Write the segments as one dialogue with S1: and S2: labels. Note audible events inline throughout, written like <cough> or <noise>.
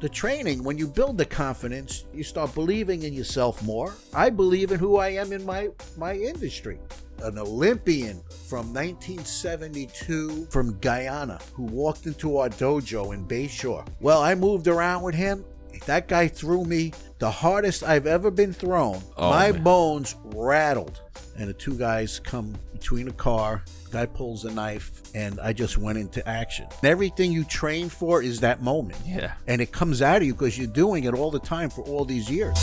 S1: the training, when you build the confidence, you start believing in yourself more. I believe in who I am in my my industry. An Olympian from 1972 from Guyana who walked into our dojo in Bayshore. Well, I moved around with him. That guy threw me the hardest I've ever been thrown.
S2: Oh,
S1: my
S2: man.
S1: bones rattled. And the two guys come between the car. Guy pulls a knife, and I just went into action. Everything you train for is that moment.
S3: Yeah.
S1: And it comes out of you because you're doing it all the time for all these years.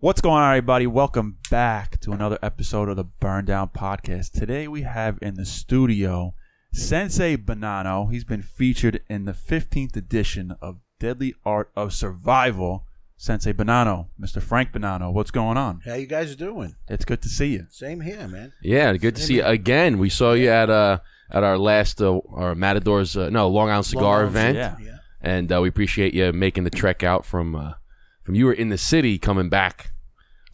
S3: What's going on, everybody? Welcome back to another episode of the Burn Down Podcast. Today we have in the studio Sensei Bonanno. He's been featured in the 15th edition of Deadly Art of Survival. Sensei Bonanno, Mr. Frank Banano, what's going on?
S1: How you guys doing?
S3: It's good to see you.
S1: Same here, man.
S2: Yeah, good to see you again. We saw you at uh at our last uh, our Matador's uh, no Long Island Cigar
S1: Long Island,
S2: event,
S3: Yeah.
S1: Yeah.
S2: and uh, we appreciate you making the trek out from uh, from you were in the city coming back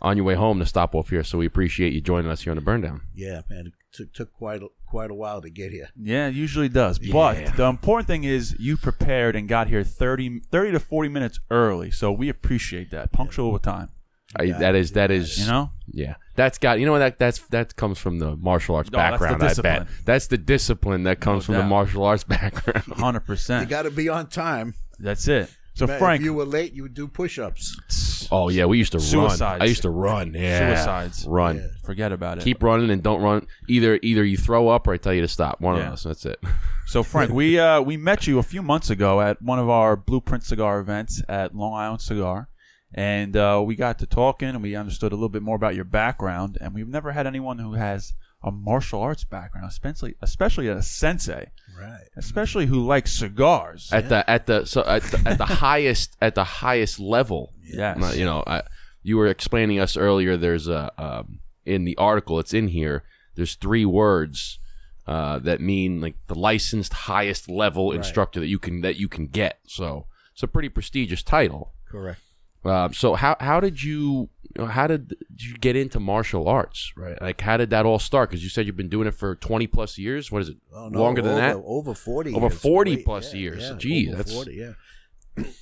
S2: on your way home to stop off here. So we appreciate you joining us here on the Burn Down.
S1: Yeah, man. It took, took quite a, quite a while to get here.
S3: Yeah, it usually does.
S2: Yeah.
S3: But the important thing is you prepared and got here 30, 30 to 40 minutes early. So we appreciate that. Punctual with time.
S2: I,
S1: got
S2: that
S1: it,
S2: is that is
S3: You know?
S2: yeah. That's got you know what that that's that comes from the martial arts
S3: that's the
S2: background. I bet that's the discipline that comes from the martial arts <laughs> background.
S3: 100%.
S1: You got to be on time.
S3: That's it. So,
S1: Man,
S3: Frank,
S1: if you were late, you would do push-ups.
S2: oh yeah, we used to
S3: Suicides.
S2: run. I used to run. Yeah,
S3: Suicides.
S2: Run.
S1: Yeah.
S3: forget about it.
S2: keep running and don't run either either you throw up or i tell you to stop one
S3: Yeah.
S2: of us that's it <laughs>
S3: So Frank, we uh, we met you a few months ago at one of our Blueprint Cigar events at Long Island Cigar, and uh, we got to talking and we understood a little bit more about your background. And we've never had anyone who has a martial arts background, especially especially a sensei,
S1: Right.
S3: especially who likes cigars.
S2: at the at the so at the, at the <laughs> highest at the highest level
S3: Yes.
S2: uh, you know I, you were explaining us earlier there's a um, in the article it's in here there's three words uh, that mean like the licensed highest level instructor that you can that you can get so it's a pretty prestigious title
S1: Correct.
S2: Uh, so how how did you, how did, did you get into martial arts? Right, like how did that all start? Because you said you've been doing it for twenty plus years. What is it?
S1: Oh, no,
S2: Longer than that?
S1: Over 40
S2: Over
S1: years.
S2: 40
S1: Wait,
S2: plus
S1: yeah,
S2: years.
S1: Yeah,
S2: Gee, that's-
S1: 40, yeah.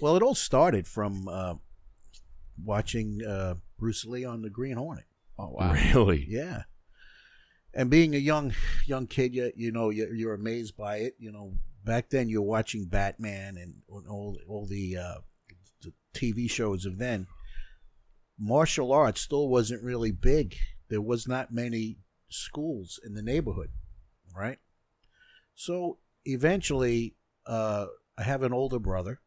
S1: Well, it all started from uh, watching uh, Bruce Lee on the Green Hornet.
S3: oh wow! <laughs>
S2: Really?
S1: Yeah. And being a young young kid, you, you know, you're, you're amazed by it. You know, back then you're watching Batman and all, all the, uh, the TV shows of then. Martial arts still wasn't really big. There was not many schools in the neighborhood, right? So eventually, uh, I have an older brother,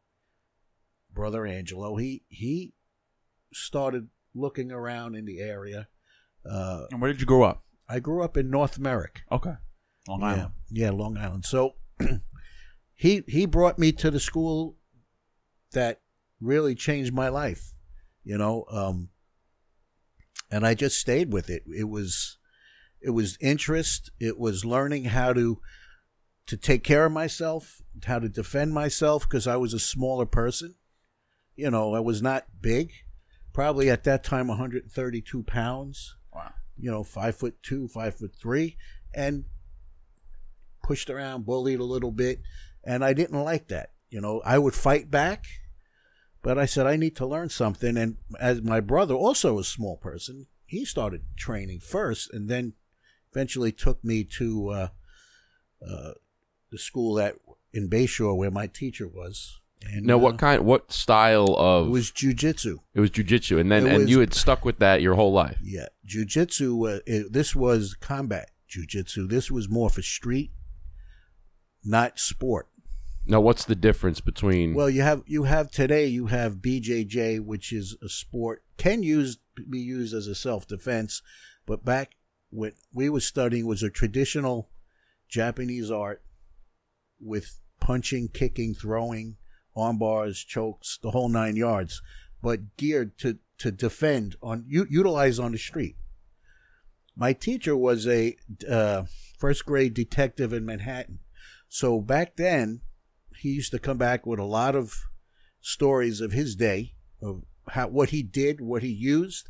S1: brother Angelo. He he started looking around in the area. Uh,
S3: And where did you grow up?
S1: I grew up in North Merrick.
S3: Okay, Long
S1: yeah,
S3: Island.
S1: yeah, Long Island. So <clears throat> he he brought me to the school that really changed my life. You know, um, and I just stayed with it. It was it was interest. It was learning how to to take care of myself, how to defend myself because I was a smaller person. You know, I was not big. Probably at that time, 132 pounds
S3: Wow.
S1: you know, five foot two, five foot three, and pushed around, bullied a little bit. And I didn't like that. You know, I would fight back, but I said, I need to learn something. And as my brother, also a small person, he started training first and then eventually took me to uh, uh, the school that in Bayshore where my teacher was. And,
S2: Now,
S1: uh,
S2: what kind, what style of
S1: It was jujitsu.
S2: it was jujitsu, and then
S1: It
S2: and
S1: was-
S2: you had stuck with that your whole life.
S1: Yeah, jujitsu. Uh, it, this was combat jujitsu. This was more for street, not sport.
S2: Now, what's the difference between?
S1: Well, you have you have today. You have BJJ, which is a sport can use be used as a self defense, but back when we were studying was a traditional Japanese art with punching, kicking, throwing, arm bars, chokes, the whole nine yards, but geared to to defend on u- utilize on the street. My teacher was a uh, first grade detective in Manhattan, so back then he used to come back with a lot of stories of his day of how what he did, what he used,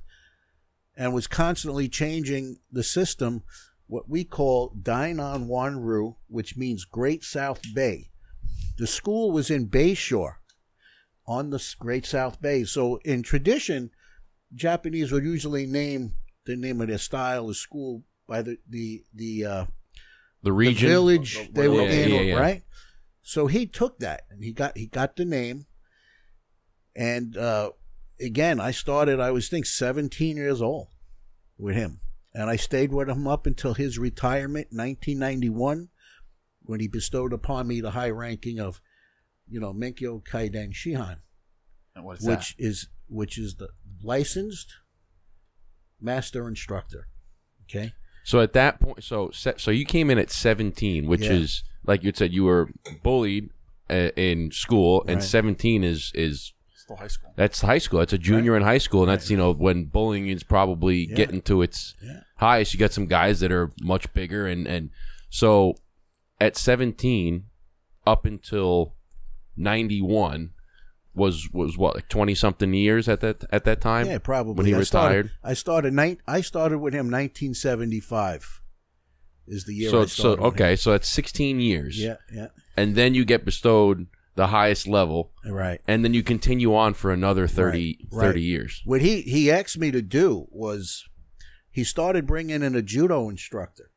S1: and was constantly changing the system, what we call Dainan Wanru, which means Great South Bay. The school was in Bayshore on the Great South Bay. So in tradition, Japanese would usually name the name of their style of school by the the the, uh,
S2: The
S1: the
S2: region.
S1: village they were
S2: Yeah,
S1: in,
S2: yeah, yeah.
S1: right? So he took that and he got he got the name. And uh, again, I started. I was think seventeen years old with him, and I stayed with him up until his retirement, nineteen ninety one, when he bestowed upon me the high ranking of, you know, Menkyo Kaiden Shihan,
S3: And what is
S1: which is which is the licensed master instructor. Okay.
S2: So at that point, so so you came in at 17, which
S1: Yeah.
S2: is like you said, you were bullied uh, in school, and
S1: Right.
S2: 17 is is?
S3: Still high school.
S2: that's high school. That's a junior in high school, and that's you know when bullying is probably
S1: Yeah.
S2: getting to its
S1: Yeah.
S2: highest. You got some guys that are much bigger, and and so at 17 up until 91 was was what like 20 something years at that at that time.
S1: Yeah, probably.
S2: when he
S1: I
S2: retired.
S1: Started, I started. Nine, I started with him 1975. Is the year
S2: so so okay, so that's 16 years.
S1: Yeah, yeah,
S2: and then you get bestowed the highest level
S1: right.
S2: and then you continue on for another 30,
S1: Right,
S2: 30
S1: right.
S2: years
S1: What he he asked me to do was, he started bringing in a judo instructor,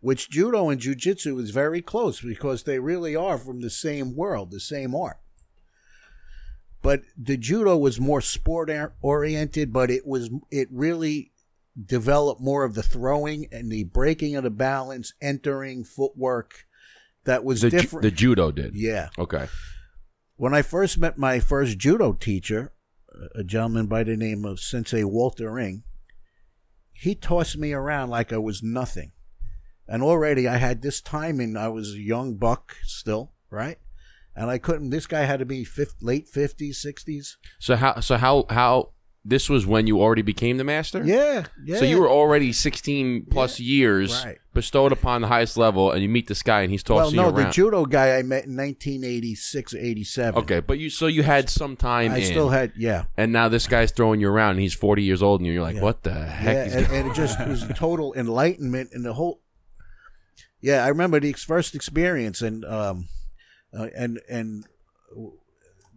S1: which judo and jujitsu is very close because they really are from the same world, the same art. But the judo was more sport oriented, but it was it really developed more of the throwing and the breaking of the balance, entering footwork. That was
S2: the, ju-
S1: different.
S2: the judo did
S1: yeah.
S2: okay
S1: When I first met my first judo teacher, a gentleman by the name of Sensei Walter Ring, he tossed me around like I was nothing. And already I had this timing. I was a young buck still, right? And I couldn't. This guy had to be fif- late fifties, sixties.
S2: so how so how how this was when you already became the master
S1: Yeah, yeah.
S2: so you were already 16 plus years
S1: right.
S2: bestowed upon the highest level and you meet this guy and he's tossing well,
S1: no,
S2: you
S1: the judo guy I met in 1986, 87.
S2: okay but you so you had some time
S1: I
S2: in
S1: still had, yeah,
S2: and now this guy's throwing you around and he's 40 years old and you're like
S1: Yeah.
S2: what the heck
S1: yeah,
S2: is
S1: and, and it just was total enlightenment and the whole. Yeah, I remember the first experience, and um, uh, and and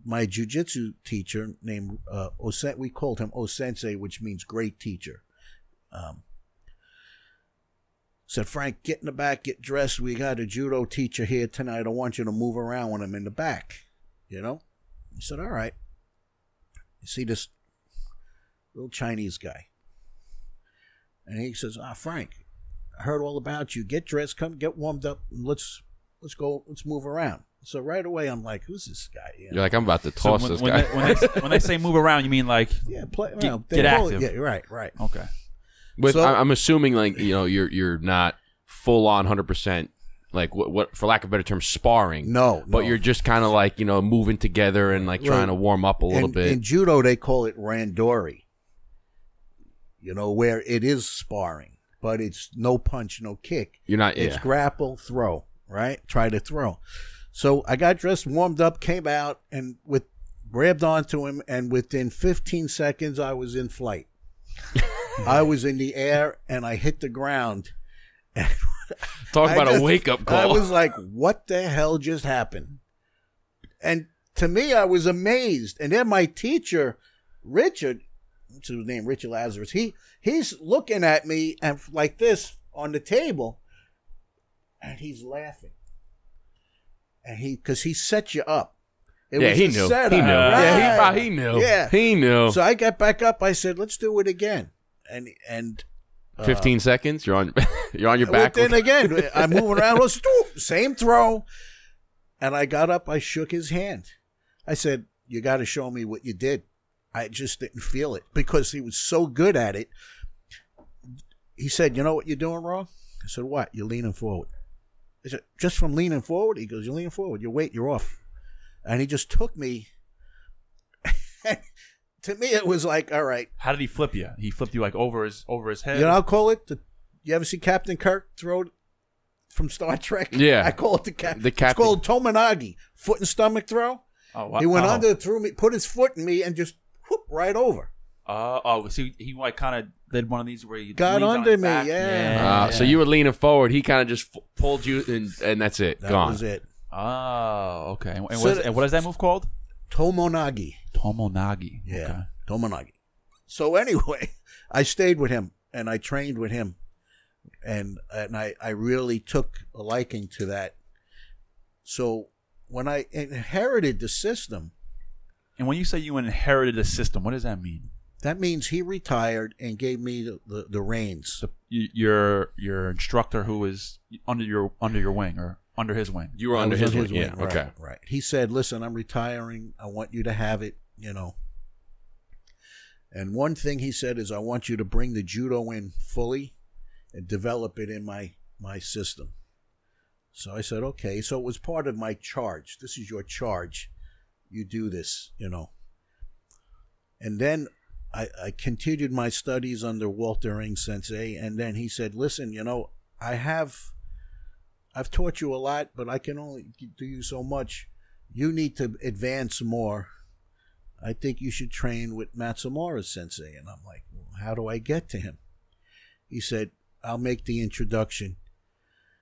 S1: my jujitsu teacher named uh, Osen, we called him Osensei, which means great teacher. Um, said Frank, get in the back, get dressed. We got a judo teacher here tonight. I want you to move around when I'm in the back. You know, he said, all right. You see this little Chinese guy. And he says, "Ah, Frank, I heard all about you. Get dressed, come get warmed up, and let's let's go, let's move around." So right away, I'm like, "Who's this guy?" You know?
S2: you're like i'm about to
S3: So
S2: toss
S3: when,
S2: this
S3: when,
S2: guy
S3: they, when, they, when they say move around, you mean like <laughs>
S1: yeah, play,
S3: Get-
S1: well,
S3: get
S1: call it-
S3: active.
S1: Yeah, right, right.
S3: okay?
S2: With
S1: So-
S2: I- I'm assuming like you know you're you're not full on 100 percent like what what for lack of a better term sparring.
S1: No,
S2: but
S1: no.
S2: you're just kind of like you know moving together and like trying to warm up a little
S1: in,
S2: bit.
S1: In judo, they call it randori. You know where it is sparring, but it's no punch, no kick.
S2: you're not
S1: It's
S2: yeah.
S1: grapple, throw, right? Try to throw. So I got dressed, warmed up, came out, and with grabbed onto him, and within 15 seconds, I was in flight. <laughs> I was in the air, and I hit the ground. <laughs>
S2: Talk about
S1: just-
S2: a wake up call.
S1: I was like, "What the hell just happened?" And to me, I was amazed. And then my teacher, Richard, what's his name, Richard Lazarus, he he's looking at me and like this on the table, and he's laughing. And he, because he set you up. It
S2: yeah,
S1: was
S2: he knew.
S1: setup,
S2: He knew.
S1: right?
S2: Yeah, he, he knew.
S1: Yeah.
S2: he knew.
S1: So I got back up. I said, "Let's do it again." And and uh,
S2: 15 seconds. You're on. <laughs> You're on your back.
S1: Then again, <laughs> I'm moving around. Well, stoop, same throw. And I got up. I shook his hand. I said, "You got to show me what you did." I just didn't feel it because he was so good at it. He said, "You know what you're doing wrong." I said, "What? You're leaning forward." I said, "Just from leaning forward." He goes, "You're leaning forward. Your weight, you're off." And he just took me. <laughs> to me, it was like, "All right."
S3: How did he flip you? He flipped you like over his over his head.
S1: You know, I'll call it the. You ever see Captain Kirk throw it from Star Trek?
S2: Yeah. <laughs>
S1: I call it the cap.
S2: The
S1: It's called Tomoe nage, foot and stomach throw.
S3: oh, wow.
S1: He went
S3: oh.
S1: under, threw me, put his foot in me, and just whoop right over.
S3: Uh, oh, see, he like kind of did one of these where he
S1: Got
S3: leaned on
S1: under
S3: his
S1: me,
S3: back.
S1: yeah.
S2: Uh, so you were leaning forward. He kind of just f- pulled you, and, and that's it.
S1: That
S2: Gone.
S1: was it.
S3: Oh, okay. And,
S1: So
S3: what is,
S1: the-
S3: and what is that move called?
S1: Tomoe nage.
S3: Tomonagi.
S1: Yeah,
S3: Okay.
S1: Tomoe nage. So <laughs> anyway, I stayed with him and I trained with him, and and I I really took a liking to that. So when I inherited the system,
S3: And when you say you inherited a system, what does that mean?
S1: That means he retired and gave me the the, the reins.
S3: The, your your instructor who was under your under your wing or under his wing.
S2: You were
S1: I
S2: under his,
S1: in
S2: wing. Yeah.
S1: right,
S2: Okay.
S1: Right. He said, "Listen, I'm retiring. I want you to have it. You know." And one thing he said is, "I want you to bring the judo in fully, and develop it in my my system." So I said, "Okay." So it was part of my charge. This is your charge. You do this. You know. And then I, I continued my studies under Walter Ring Sensei, and then he said, "Listen, you know, I have." I've taught you a lot, but I can only do you so much. You need to advance more. I think you should train with Matsumura sensei. And I'm like, well, how do I get to him? He said, I'll make the introduction.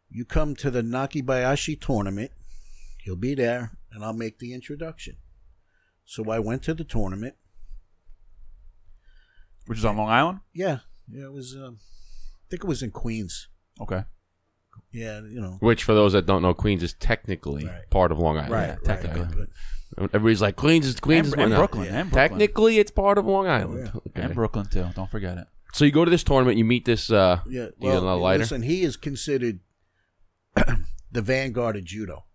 S1: You come to the Nakibayashi tournament. He'll be there, and I'll make the introduction. So I went to the tournament.
S3: Which is on Long Island?
S1: Yeah, yeah, it was. Um, I think it was in Queens.
S3: Okay.
S1: Yeah, you know.
S2: Which, for those that don't know, Queens is technically
S1: Right.
S2: part of Long Island.
S1: Right,
S3: Yeah,
S1: right,
S3: technically.
S1: but-
S2: Everybody's like Queens is Queens
S3: And-
S2: is
S3: and
S2: Long
S3: Brooklyn,
S2: Island.
S3: and Brooklyn.
S2: Technically, it's part of Long Island.
S1: yeah.
S2: Okay.
S3: And Brooklyn too. Don't forget it.
S2: So you go to this tournament, you meet this. Uh,
S1: Yeah,
S2: You get lighter?
S1: listen, he is considered <clears throat> the vanguard of judo.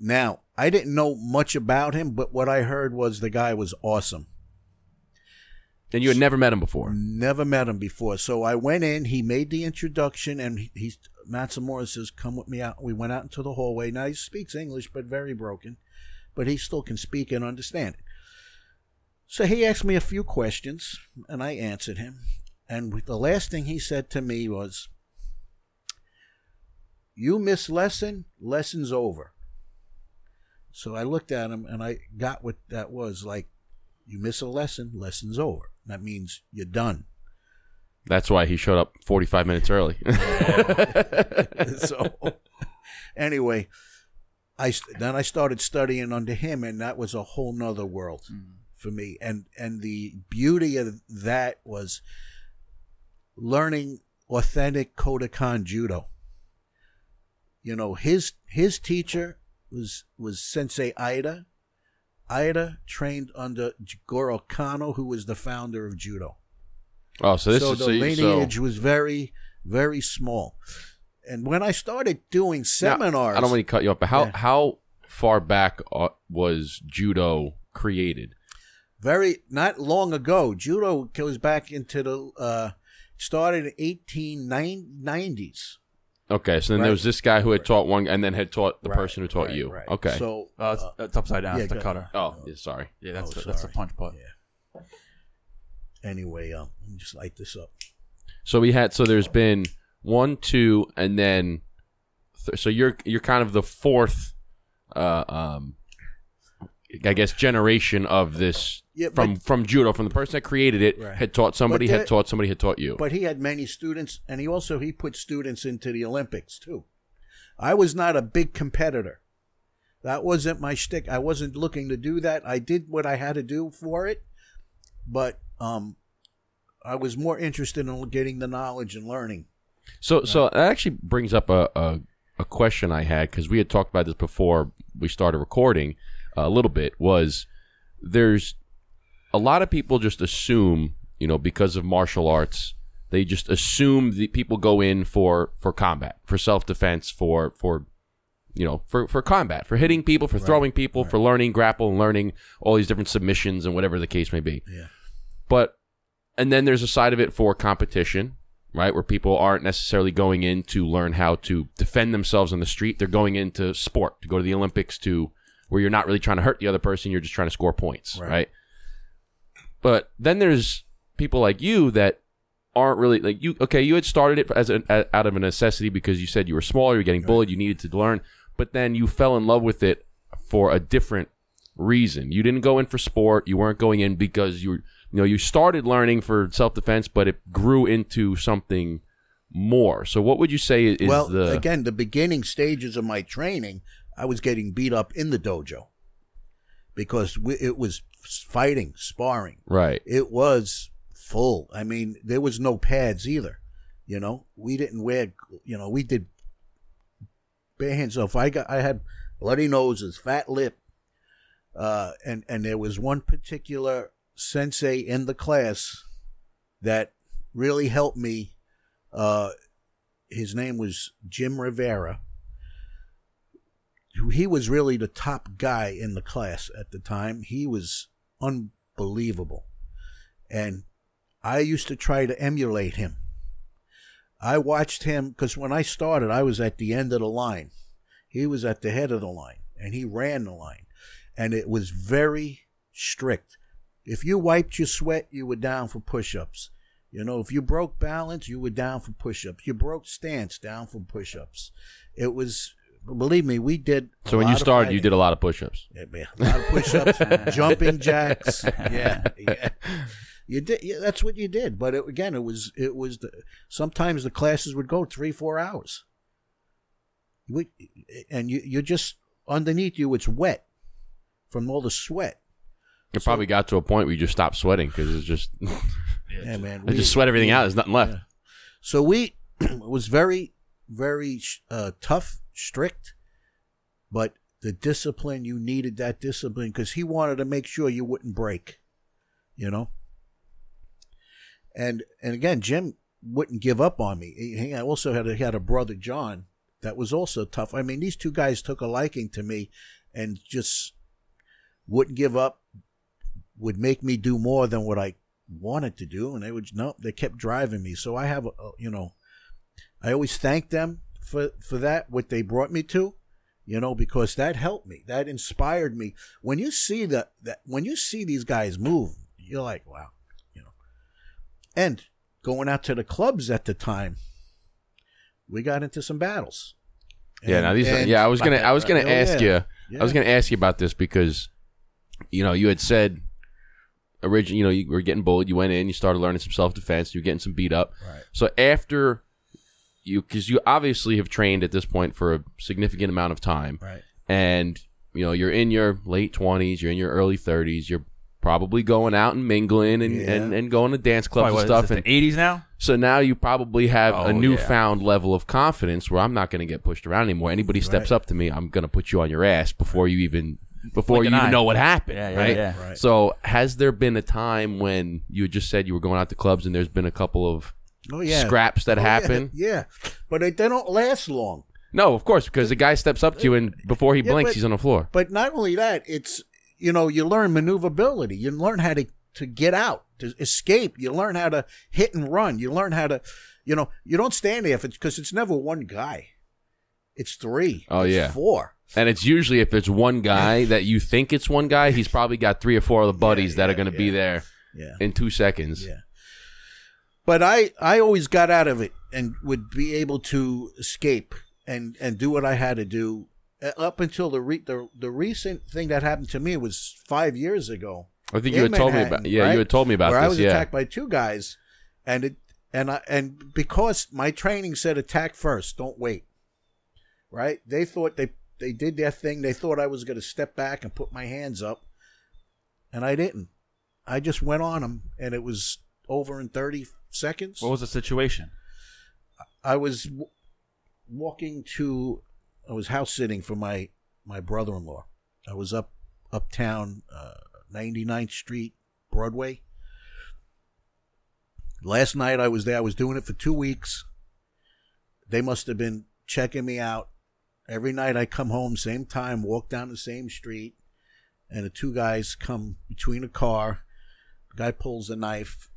S1: Now, I didn't know much about him, but what I heard was the guy was awesome.
S2: And you had never met him before.
S1: Never met him before, so I went in. He made the introduction, and he, he's Matsumura says, "Come with me out." We went out into the hallway. Now he speaks English, but very broken, but he still can speak and understand it. So he asked me a few questions, and I answered him. And the last thing he said to me was, "You miss lesson, lesson's over." So I looked at him, and I got what that was like. You miss a lesson, lesson's over. That means you're done.
S2: That's why he showed up 45 minutes early. <laughs> <laughs>
S1: so anyway, I then I started studying under him, and that was a whole nother world mm. for me. And and the beauty of that was learning authentic Kodokan judo. You know, his his teacher was was Sensei Ida. Ida trained under Jigoro Kano, who was the founder of judo
S2: oh, so this
S1: so
S2: is
S1: the
S2: so,
S1: lineage
S2: so
S1: was very, very small. And when I started doing
S2: Now,
S1: seminars,
S2: I don't want to cut you off, but how
S1: Yeah.
S2: how far back uh, was judo created?
S1: very not long ago, judo goes back into the uh, started in eighteen nineties.
S2: Okay, so then
S1: Right.
S2: there was this guy who had taught one, and then had taught the
S1: Right,
S2: person who taught
S1: right,
S2: you.
S1: right.
S2: Okay.
S1: So
S3: Uh, it's,
S1: uh,
S3: it's upside down.
S1: yeah,
S3: it's the cutter.
S2: oh, yeah, sorry.
S3: Yeah, that's
S1: Oh,
S3: the, that's the punch part.
S1: yeah. Anyway, um, let me just light this up.
S2: So we had so there's been one, two, and then th- so you're you're kind of the fourth, uh, um, I guess generation of this
S1: Yeah,
S2: from
S1: but,
S2: from judo from the person that created it
S1: Right.
S2: had taught somebody had taught somebody had taught you.
S1: but he had many students, and he also he put students into the Olympics too. I was not a big competitor. That wasn't my shtick. I wasn't looking to do that. I did what I had to do for it, but um, I was more interested in getting the knowledge and learning.
S2: So, so that actually brings up a a, a question I had because we had talked about this before we started recording a little bit. Was there's a lot of people just assume, you know, because of martial arts, they just assume that people go in for for combat, for self defense, for for you know, for for combat, for hitting people, for throwing people, for learning grapple and learning all these different submissions and whatever the case may be.
S1: Yeah.
S2: But and then there's a side of it for competition, right? Where people aren't necessarily going in to learn how to defend themselves on the street. They're going into sport to go to the Olympics to where you're not really trying to hurt the other person, you're just trying to score points,
S1: Right.
S2: right? But then there's people like you that aren't really like you. Okay, you had started it as an out of a necessity because you said you were small, you were getting bullied, you needed to learn, but then you fell in love with it for a different reason. You didn't go in for sport. You weren't going in because you were, you know, you started learning for self defense, but it grew into something more. So, what would you say is
S1: well,
S2: the
S1: again, the beginning stages of my training, I was getting beat up in the dojo because we, it was fighting, sparring.
S2: right?
S1: It was full. I mean, there was no pads either. You know, we didn't wear. You know, we did bare hands. So if I got, I had bloody noses, fat lip, uh, and and there was one particular sensei in the class that really helped me. Uh, his name was Jim Rivera. He was really the top guy in the class at the time. He was unbelievable. And I used to try to emulate him. I watched him because when I started, I was at the end of the line. He was at the head of the line and he ran the line. And it was very strict. If you wiped your sweat, you were down for push ups. You know, if you broke balance, you were down for push ups. You broke stance, down for push ups. It was, believe me, we did. a
S2: So when you
S1: lot of
S2: started, you did a lot of push-ups.
S1: Yeah, man, a lot of push-ups, <laughs> jumping jacks. Yeah, <laughs> yeah. You did. Yeah, that's what you did. But it, again, it was it was the sometimes the classes would go three four hours. We, and you you're just underneath you. It's wet from all the sweat.
S2: It probably got to a point where you just stopped sweating because it's just <laughs>
S1: Yeah, man.
S2: I
S1: we-
S2: just sweat everything out. There's nothing left.
S1: Yeah. So we <clears throat> was very, very uh, tough, strict, but the discipline you needed that discipline because he wanted to make sure you wouldn't break, you know. And and again, Jim wouldn't give up on me. He, also had a, he had a brother John that was also tough. I mean, these two guys took a liking to me, and just wouldn't give up. Would make me do more than what I wanted to do, and they would no, they kept driving me. So I have, a- you know, I always thank them for for that what they brought me to, you know, because that helped me, that inspired me. When you see that that when you see these guys move, you're like, wow, you know. And going out to the clubs at the time, we got into some battles.
S2: Yeah, now these.
S1: and-
S2: yeah, I was gonna. I was gonna
S1: Oh,
S2: ask
S1: yeah.
S2: you. I was gonna ask you about this because, you know, you had said, originally, you know, you were getting bullied. You went in, you started learning some self defense. You were getting some beat up.
S1: Right.
S2: So after you, because you obviously have trained at this point for a significant amount of time,
S1: Right.
S2: and you know, you're in your late twenties, you're in your early thirties, you're probably going out and mingling and,
S1: Yeah.
S2: and, and going to dance clubs
S3: Probably,
S2: and
S3: what,
S2: stuff.
S3: is
S2: And
S3: 80s now?
S2: so now you probably have
S3: Oh,
S2: a
S3: yeah.
S2: newfound level of confidence where I'm not going to get pushed around anymore. Anybody steps
S1: Right.
S2: up to me, I'm going to put you on your ass before you even before
S3: Blink
S2: you even
S3: eye.
S2: know what happened.
S3: Yeah, yeah,
S2: right?
S3: yeah.
S1: Right.
S2: So has there been a time when you had just said you were going out to clubs and there's been a couple of
S1: Oh yeah.
S2: scraps that
S1: Oh,
S2: happen? <laughs>
S1: Yeah, but they, they don't last long.
S2: No, of course, because the guy steps up to you and before he
S1: Yeah,
S2: blinks,
S1: but-
S2: he's on the floor.
S1: But not only that, it's you know you learn maneuverability. You learn how to to get out, to escape. You learn how to hit and run. You learn how to, you know, you don't stand there because it's never one guy. It's three.
S2: Oh,
S1: it's
S2: yeah.
S1: four.
S2: And it's usually if it's one guy that you think it's one guy, he's probably got three or four other buddies that are
S1: yeah,
S2: going to be
S1: yeah.
S2: there
S1: Yeah.
S2: in two seconds.
S1: Yeah. But I I always got out of it and would be able to escape and and do what I had to do Uh, up until the re- the the recent thing that happened to me was five years ago.
S2: I think you had told me about. Yeah,
S1: right?
S2: you had told me about
S1: where
S2: this.
S1: I was
S2: yeah.
S1: attacked by two guys, and it and I and because my training said attack first, don't wait. Right? They thought they they did their thing. They thought I was going to step back and put my hands up, and I didn't. I just went on them, and it was over in thirty seconds.
S3: What was the situation?
S1: I was w- walking to, I was house sitting for my my brother in law. I was up uptown, uh, 99th Street, Broadway. Last night I was there. I was doing it for two weeks. They must have been checking me out. Every night I come home, same time, walk down the same street, and the two guys come between a car. The guy pulls a knife,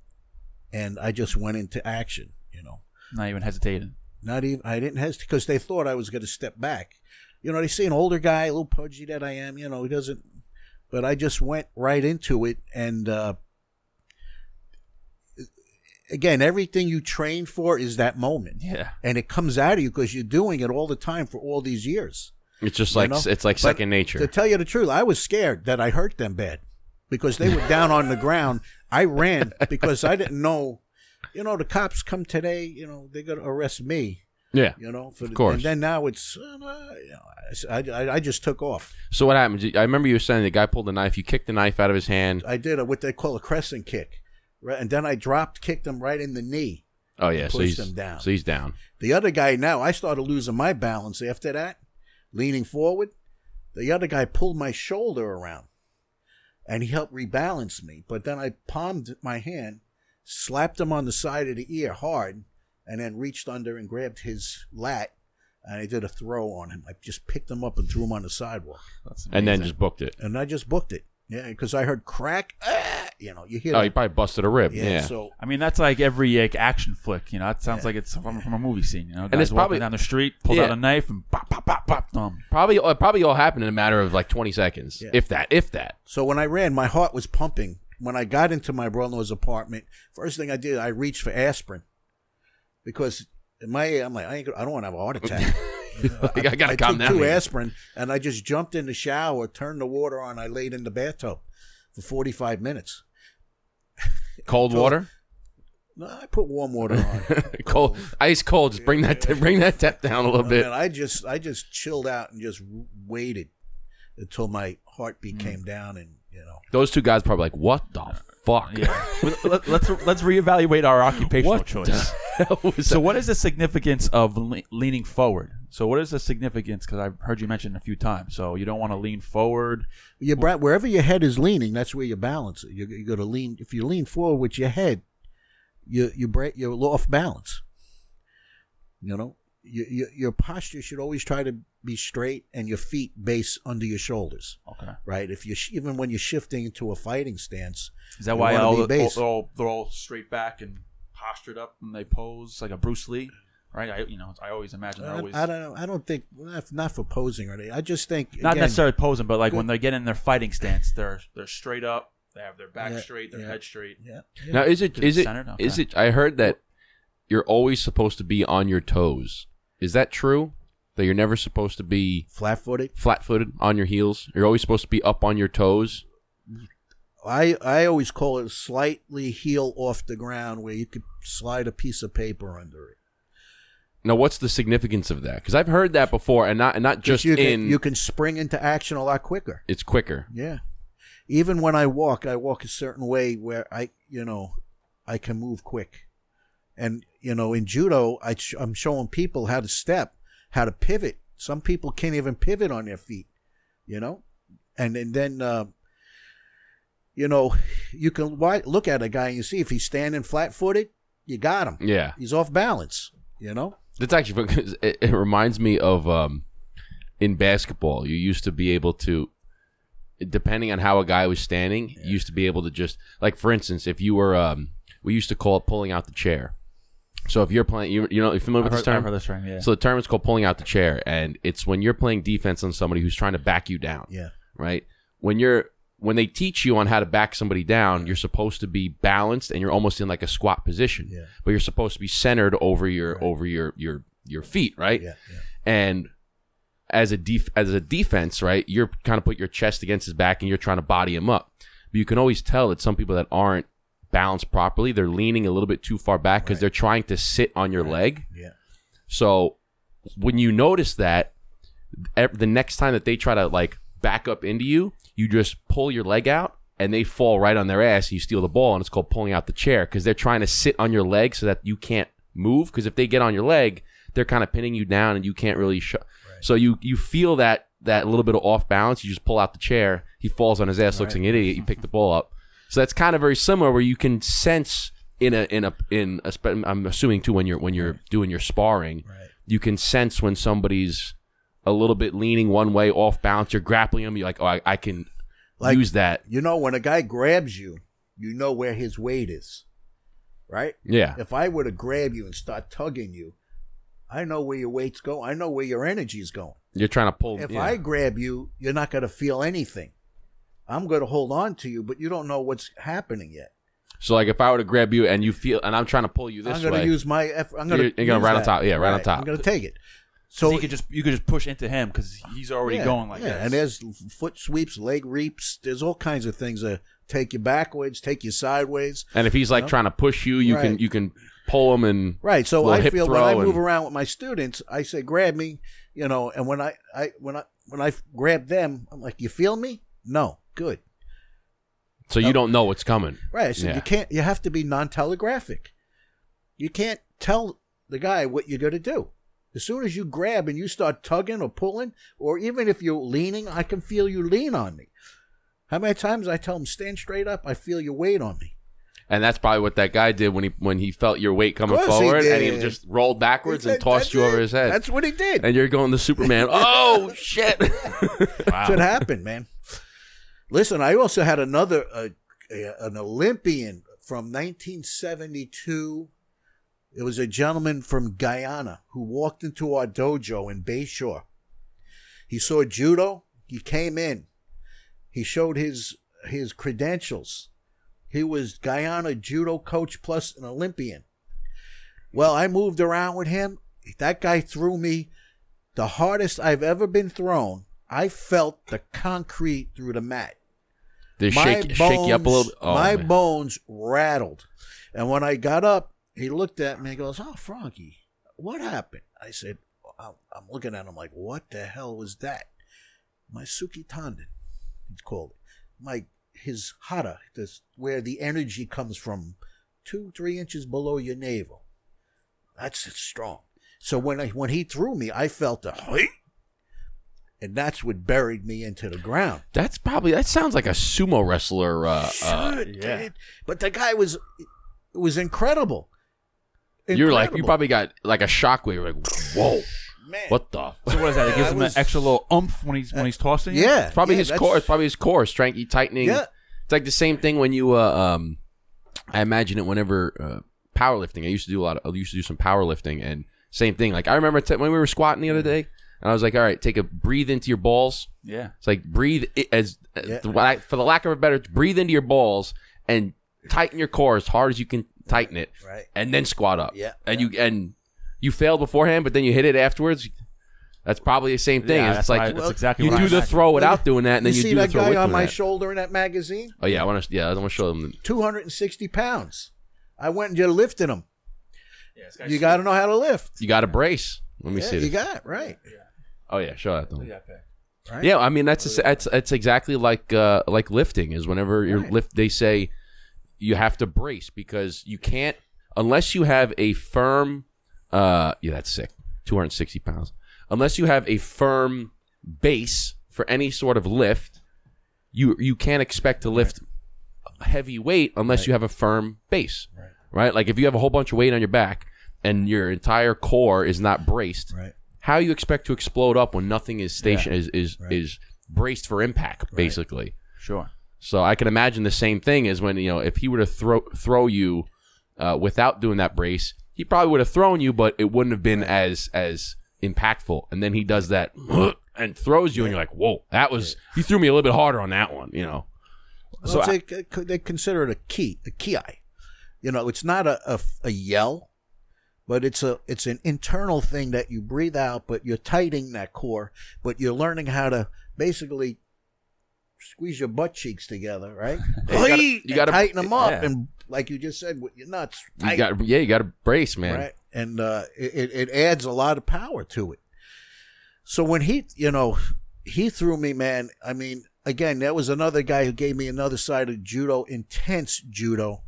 S1: and I just went into action, you know.
S3: Not even hesitating.
S1: Not even I didn't hesitate because they thought I was going to step back. You know, they see an older guy, a little pudgy that I am. You know, he doesn't. But I just went right into it, and uh, again, everything you train for is that moment,
S3: Yeah.
S1: and it comes out of you because you're doing it all the time for all these years.
S2: It's just
S1: You
S2: like
S1: know?
S2: it's like
S1: But
S2: second nature.
S1: To tell you the truth, I was scared that I hurt them bad because they were down on the ground. I ran because I didn't know. You know, the cops come today. You know, they're gonna arrest me.
S2: yeah.
S1: You know, for the,
S2: course.
S1: And then now it's. Uh, you know, I, I I just took off.
S2: So what happened? I remember you were saying the guy pulled the knife. You kicked the knife out of his hand.
S1: I did a, what they call a crescent kick, right? And then I dropped, kicked him right in the knee.
S2: Oh yeah, so
S1: pushed
S2: he's
S1: him down.
S2: so he's down.
S1: The other guy now, I started losing my balance after that, leaning forward. The other guy pulled my shoulder around and he helped rebalance me. But then I palmed my hand, slapped him on the side of the ear hard, and then reached under and grabbed his lat and I did a throw on him. I just picked him up and threw him on the sidewalk.
S3: That's
S2: And then just booked it.
S1: And I just booked it. Yeah, because I heard crack. Ah, you know, you hear
S2: Oh,
S1: that.
S2: he probably busted a rib.
S1: yeah,
S2: Yeah.
S1: So
S3: I mean, that's like every like, action flick. You know, it sounds
S1: Yeah.
S3: like it's from, from a movie scene. You know, guys
S2: it's
S3: walking
S2: probably-
S3: down the street, pulls
S2: Yeah.
S3: out a knife, and pop, pop, pop, pop, thumb.
S2: Probably it probably all happened in a matter of like 20 seconds,
S1: Yeah.
S2: if that, if that.
S1: So when I ran, my heart was pumping. When I got into my brother-in-law's apartment, first thing I did, I reached for aspirin because in my I'm like I, ain't, I don't want to have a heart attack. <laughs> <laughs>
S2: Like, I gotta
S1: I
S2: calm
S1: took
S2: down
S1: two
S2: here.
S1: aspirin and I just jumped in the shower, turned the water on. I laid in the bathtub for 45 minutes. <laughs>
S2: Cold water,
S1: No, I put warm water on. <laughs>
S2: cold, ice cold. Just bring that bring that temp down a little bit.
S1: And I just I just chilled out and just waited until my
S2: Mm.
S1: heartbeat came down and you know.
S2: Those two guys probably like, what the fuck?
S3: Yeah. Let, let's let's reevaluate our occupational
S2: What
S3: choice.
S2: the hell was
S3: So,
S2: that?
S3: what is the significance of le- leaning forward? So, what is the significance? Because I've heard you mention a few times. So, you don't want to lean forward.
S1: Your bra- wherever your head is leaning, that's where you balance it. You, you got to lean. If you lean forward with your head, you you break you're off balance. You know, you, you, your posture should always try to be straight, and your feet base under your shoulders.
S3: Okay.
S1: Right. If you even when you're shifting into a fighting stance,
S3: Is that why all, the- all, they're, all, they're all straight back and postured up when they pose like a Bruce Lee? Right. I you know I always imagine they're
S1: I,
S3: always
S1: I don't know. I don't think not, not for posing or anything. I just think
S3: not
S1: again,
S3: necessarily posing, but like
S1: Good.
S3: when they get in their fighting stance, they're they're straight up. They have their back
S1: Yeah,
S3: straight, their
S1: yeah.
S3: head straight.
S1: Yeah.
S2: Now is it
S3: Good
S2: is it?
S3: Okay.
S2: is it? I heard that you're always supposed to be on your toes. Is that true? That you're never supposed to be
S1: Flat footed.
S2: flat-footed on your heels. You're always supposed to be up on your toes.
S1: I I always call it slightly heel off the ground, where you could slide a piece of paper under it.
S2: Now, what's the significance of that? Because I've heard that before, and not and not just
S1: you can,
S2: in.
S1: you can spring into action a lot quicker.
S2: it's quicker.
S1: Yeah. Even when I walk, I walk a certain way where I, you know, I can move quick. And you know, in judo, I sh- I'm showing people how to step, how to pivot. Some people can't even pivot on their feet, you know, and and then. Uh, you know, you can look at a guy and you see if he's standing flat-footed, you got him.
S2: Yeah,
S1: He's off balance. You know.
S2: That's actually because <laughs> it, it reminds me of um, in basketball. You used to be able to, depending on how a guy was standing, you used to be able to just like, for instance, if you were, um, we used to call it pulling out the chair. So if you're playing, you you know, you familiar
S3: I've
S2: with this
S3: heard,
S2: term?
S3: Heard this term. Yeah.
S2: So the term is called pulling out the chair, and it's when you're playing defense on somebody who's trying to back you down.
S1: Yeah.
S2: right? When you're when they teach you on how to back somebody down, you're supposed to be balanced and you're almost in like a squat position.
S1: Yeah.
S2: But you're supposed to be centered over your over your your your feet, right?
S1: Yeah. yeah.
S2: And as a def- as a defense, right, you're kind of put your chest against his back and you're trying to body him up. But you can always tell that some people that aren't balanced properly, they're leaning a little bit too far back because
S1: Right.
S2: they're trying to sit on your leg.
S1: Yeah.
S2: So when you notice that, the next time that they try to like back up into you, you just pull your leg out and they fall right on their ass and you steal the ball and it's called pulling out the chair because they're trying to sit on your leg so that you can't move because if they get on your leg, they're kind of pinning you down and you can't really sh- So you you feel that that little bit of off balance, you just pull out the chair, he falls on his ass, looks like an idiot, you pick the ball up. So that's kind of very similar where you can sense in a in a in a I'm assuming too when you're when you're doing your sparring,
S1: Right.
S2: you can sense when somebody's a little bit leaning one way off balance. You're grappling them. You're like, oh, I, I can
S1: Like-
S2: use that.
S1: You know, when a guy grabs you, you know where his weight is, right?
S2: Yeah,
S1: If I were to grab you and start tugging you, I know where your weight's going. I know where your energy's going.
S2: you're trying to pull.
S1: If
S2: yeah.
S1: I grab you, you're not going to feel anything. I'm going to hold on to you, but you don't know what's happening yet.
S2: so like if I were to grab you and you feel and I'm trying to pull you this way,
S1: I'm going to use my. I'm going
S2: You're-
S1: to.
S2: you're gonna right on top. Yeah, right on top.
S1: I'm going to take it.
S3: So
S1: So
S3: you could just you could just push into him because he's already
S1: yeah,
S3: going like that.
S1: yeah,
S3: this.
S1: and there's foot sweeps, leg reaps. There's all kinds of things that take you backwards, take you sideways.
S2: And if he's like
S1: No.
S2: trying to push you, you can you can pull him and
S1: Right. So I feel when I move
S2: and-
S1: around with my students, I say, "Grab me," you know. And when I, I when I when I grab them, I'm like, "You feel me?" No. Good.
S2: so you don't know what's coming.
S1: Right. I said,
S2: Yeah.
S1: "You can't. You have to be non-telegraphic. You can't tell the guy what you're going to do." As soon as you grab and you start tugging or pulling, or even if you're leaning, I can feel you lean on me. How many times I tell him stand straight up? I feel your weight on me.
S2: And that's probably what that guy did when he when he felt your weight coming
S1: Course he
S2: forward, and he
S1: did.
S2: just rolled backwards and
S1: That-
S2: tossed
S1: that's
S2: you over
S1: it.
S2: his head.
S1: That's what he did.
S2: and you're going to Superman. <laughs> oh shit! <laughs>
S1: That's what happened, man. Listen, I also had another uh, a- an Olympian from 1972. It was a gentleman from Guyana who walked into our dojo in Bayshore. He saw judo. He came in. He showed his his credentials. He was Guyana judo coach plus an Olympian. Well, I moved around with him. That guy threw me the hardest I've ever been thrown. I felt the concrete through the mat.
S2: They shake shake you up a little. Oh,
S1: my
S2: man.
S1: bones rattled. And when I got up, he looked at me and goes, Oh, Frankie, what happened? I said, I'm looking at him like, What the hell was that? My Seika Tanden, he's called it. My his hara, this where the energy comes from, two, three inches below your navel. That's strong. So when I when he threw me, I felt a "Hey!" and that's what buried me into the ground.
S2: That's probably that sounds like a sumo wrestler. Uh, uh,
S3: yeah.
S1: dude. But the guy was it was incredible.
S2: You're like you probably got like a shockwave. You're like, whoa,
S1: man.
S2: what the? f-"
S3: So what is that? It gives him
S1: was-
S3: an extra little oomph when he's when he's tossing.
S1: Yeah,
S2: It's probably
S1: yeah,
S2: his core. It's probably his core strength, tightening.
S1: Yeah.
S2: It's like the same thing when you. Uh, um, I imagine it whenever uh, powerlifting. I used to do a lot. Of, I used to do some powerlifting, and same thing. Like I remember t- when we were squatting the other day, and I was like, "All right, take a breathe into your balls."
S3: yeah.
S2: It's like breathe i- as
S1: Yeah.
S2: the for the lack of a better, breathe into your balls and tighten your core as hard as you can tighten it,
S1: Right.
S2: and then squat up.
S1: Yeah.
S2: and you and you failed beforehand, but then you hit it afterwards. That's probably the same thing.
S3: Yeah,
S2: it's
S3: that's
S2: like
S3: what I- that's exactly
S2: you
S3: what
S2: do
S3: I
S2: the throw without doing that, and then
S1: you
S2: you,
S1: see
S2: do
S1: that
S2: the throw
S1: guy
S2: with
S1: on my
S2: that.
S1: shoulder in that magazine?
S2: Oh yeah, I want to. Yeah, I want to show them.
S1: Two hundred and sixty pounds. I went and just lifted him.
S3: Yeah,
S1: You got to know how to lift.
S2: You got a brace. Let me
S1: yeah,
S2: see.
S1: you
S2: This.
S1: got it, right.
S2: oh yeah, show that to them.
S1: Right.
S2: Yeah, I mean that's that's that's exactly like uh, like lifting is whenever you're
S1: Right.
S2: lift they say you have to brace because you can't unless you have a firm uh yeah that's sick. 260 pounds. Unless you have a firm base for any sort of lift you you can't expect to lift heavy weight unless you have a firm base.
S1: Right.
S2: right? Like if you have a whole bunch of weight on your back and your entire core is not braced
S1: Right.
S2: how you expect to explode up when nothing is station is is
S1: Right.
S2: is braced for impact basically?
S3: Sure.
S2: So i can imagine the same thing as when you know if he were to throw throw you uh, without doing that brace he probably would have thrown you but it wouldn't have been as as impactful. And then he does that <laughs> and throws you and you're like whoa that was he threw me a little bit harder on that one you know.
S1: So
S2: So
S1: they, they consider it a key, a ki. You know, it's not a, a, a yell, but it's a it's an internal thing that you breathe out, but you're tightening that core, but you're learning how to basically squeeze your butt cheeks together, right? <laughs>
S2: you gotta- you gotta-
S1: tighten them up,
S3: yeah.
S1: and like you just said, with your nuts,
S2: you got yeah you got to brace man
S1: right? And uh, it it adds a lot of power to it. So when he, you know, he threw me, man. I mean, again, that was another guy who gave me another side of judo, intense judo.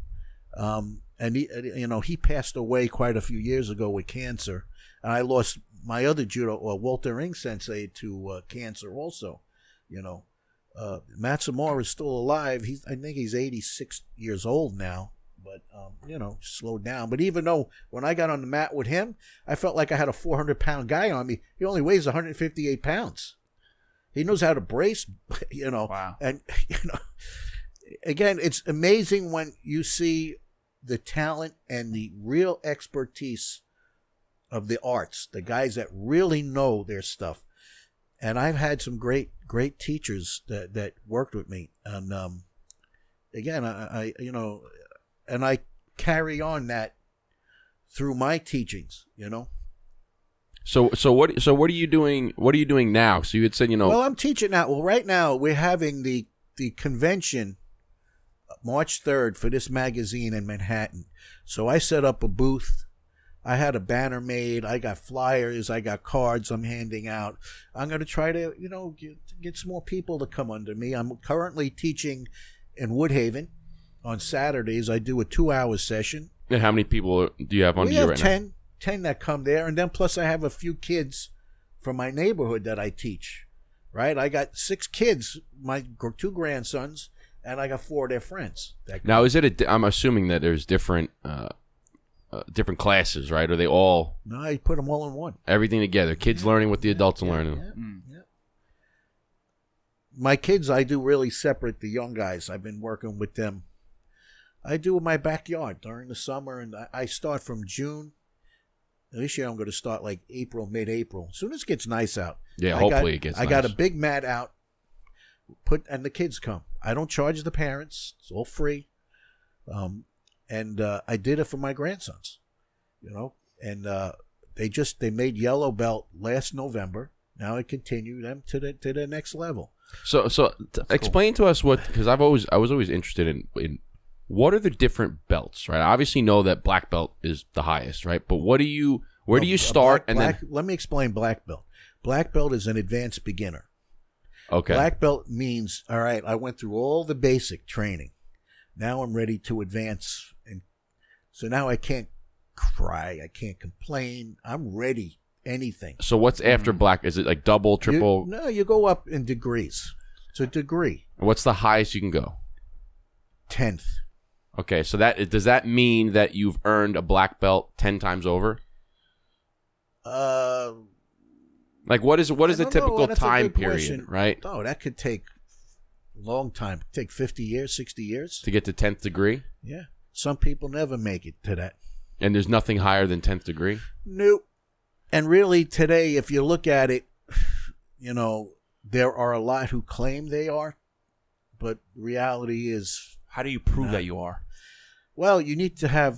S1: Um, and he, you know, he passed away quite a few years ago with cancer, and I lost my other judo, uh, Walter Ing Sensei, to uh, cancer also. You know, uh, Matsumura is still alive. He's, I think he's 86 years old now, but um, you know, slowed down. But even though when I got on the mat with him, I felt like I had a 400 pound guy on me. He only weighs 158 pounds. He knows how to brace, <laughs> you know.
S3: Wow.
S1: And <laughs> you know, again, it's amazing when you see the talent and the real expertise of the arts, the guys that really know their stuff. And I've had some great, great teachers that that worked with me. And um, again, I, I, you know, and I carry on that through my teachings. You know,
S2: So so what so what are you doing? What are you doing now? So you had said you know
S1: Well, I'm teaching now. Well, right now we're having the the convention uh, March 3rd for this magazine in Manhattan. So I set up a booth. I had a banner made. I got flyers. I got cards I'm handing out. I'm going to try to, you know, get, get some more people to come under me. I'm currently teaching in Woodhaven on Saturdays. I do a two hour session.
S2: and how many people do you have under
S1: we
S2: you
S1: have
S2: right
S1: 10, 10 that come there. And then plus I have a few kids from my neighborhood that I teach. Right? I got six kids, my two grandsons, and I got four of their friends. That
S2: now? Now is it a? I'm assuming that there's different uh, uh, different classes, right? Are they all
S1: No, I put them all in one.
S2: everything together? Kids learning what the adults are learning.
S1: Yeah,
S3: Mm.
S1: yeah. My kids, I do really separate the young guys. I've been working with them. I do in my backyard during the summer, and I, I start from June. This year, I'm going to start like April, mid-April. As soon as it gets nice out.
S2: Yeah,
S1: I
S2: hopefully
S1: got,
S2: it gets. Nice.
S1: I got a
S2: nice.
S1: big mat out. Put and the kids come. I don't charge the parents. It's all free. Um, and uh, I did it for my grandsons. You know, and uh, they just they made yellow belt last November. Now I continue them to the to the next level.
S2: So, so t- explain to us what because I've always I was always interested in in what are the different belts, right? I obviously know that black belt is the highest, right? But what do you where do you start
S1: black-
S2: and
S1: black- let me explain black belt. Black belt is an advanced beginner.
S2: okay,
S1: Black belt means all right. I went through all the basic training. Now I'm ready to advance, so now I can't cry. I can't complain. I'm ready. Anything.
S2: so what's after black? Is it like double, triple?
S1: You, no, you go up in degrees. It's a degree.
S2: What's the highest you can go?
S1: Tenth.
S2: Okay, so that does that mean that you've earned a black belt ten times over?
S1: Uh,
S2: Like what is what is the typical
S1: That's
S2: time period,
S1: question.
S2: right?
S1: oh, that could take long time. Take fifty years, sixty years.
S2: To get to tenth degree,
S1: Yeah. Some people never make it to that.
S2: and there's nothing higher than tenth degree.
S1: Nope. And really, today, if you look at it, you know, there are a lot who claim they are, but reality is,
S3: How do you prove
S1: Nah.
S3: that you are?
S1: well, you need to have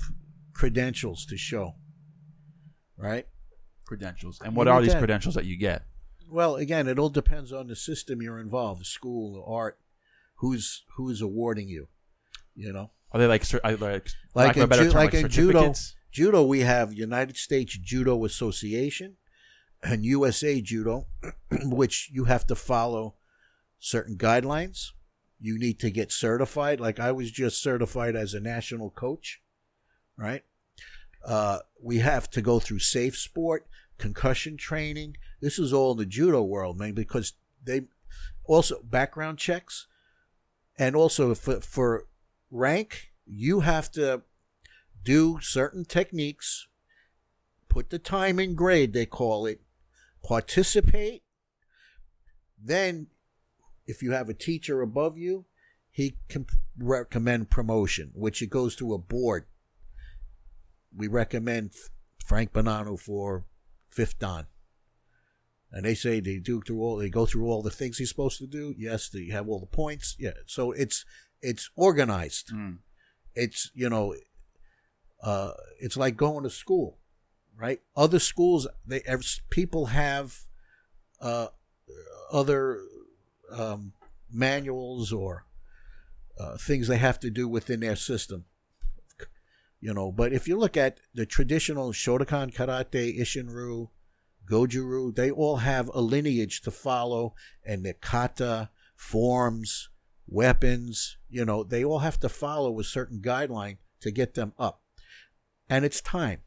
S1: credentials to show, right?
S3: Credentials. And
S1: You
S3: what are these
S1: that.
S3: credentials that you get?
S1: Well, again, it all depends on the system you're involved, the school, the art, who's who's awarding you, you know.
S3: Are they like, cer- are they like,
S1: Like in
S3: better
S1: ju- like in judo. Judo, we have United States Judo Association and USA Judo, <clears throat> which you have to follow certain guidelines. You need to get certified. Like I was just certified as a national coach, right? Uh, we have to go through safe sport, concussion training. This is all in the judo world, man, because they also background checks, and also for, for rank, you have to do certain techniques, put the time in grade, they call it, participate. Then, if you have a teacher above you, he can recommend promotion, which it goes to a board. We recommend Frank Bonanno for fifth dan. And they say they do through all they go through all the things he's supposed to do. Yes, they have all the points. Yeah. So it's it's organized.
S3: Mm.
S1: It's you know uh, it's like going to school, right? Other schools, they people have uh, other um, manuals or uh, things they have to do within their system, you know. But if you look at the traditional Shotokan Karate, Isshinryu, Goju-Ryu, they all have a lineage to follow, and the kata forms, weapons, you know, they all have to follow a certain guideline to get them up and it's time.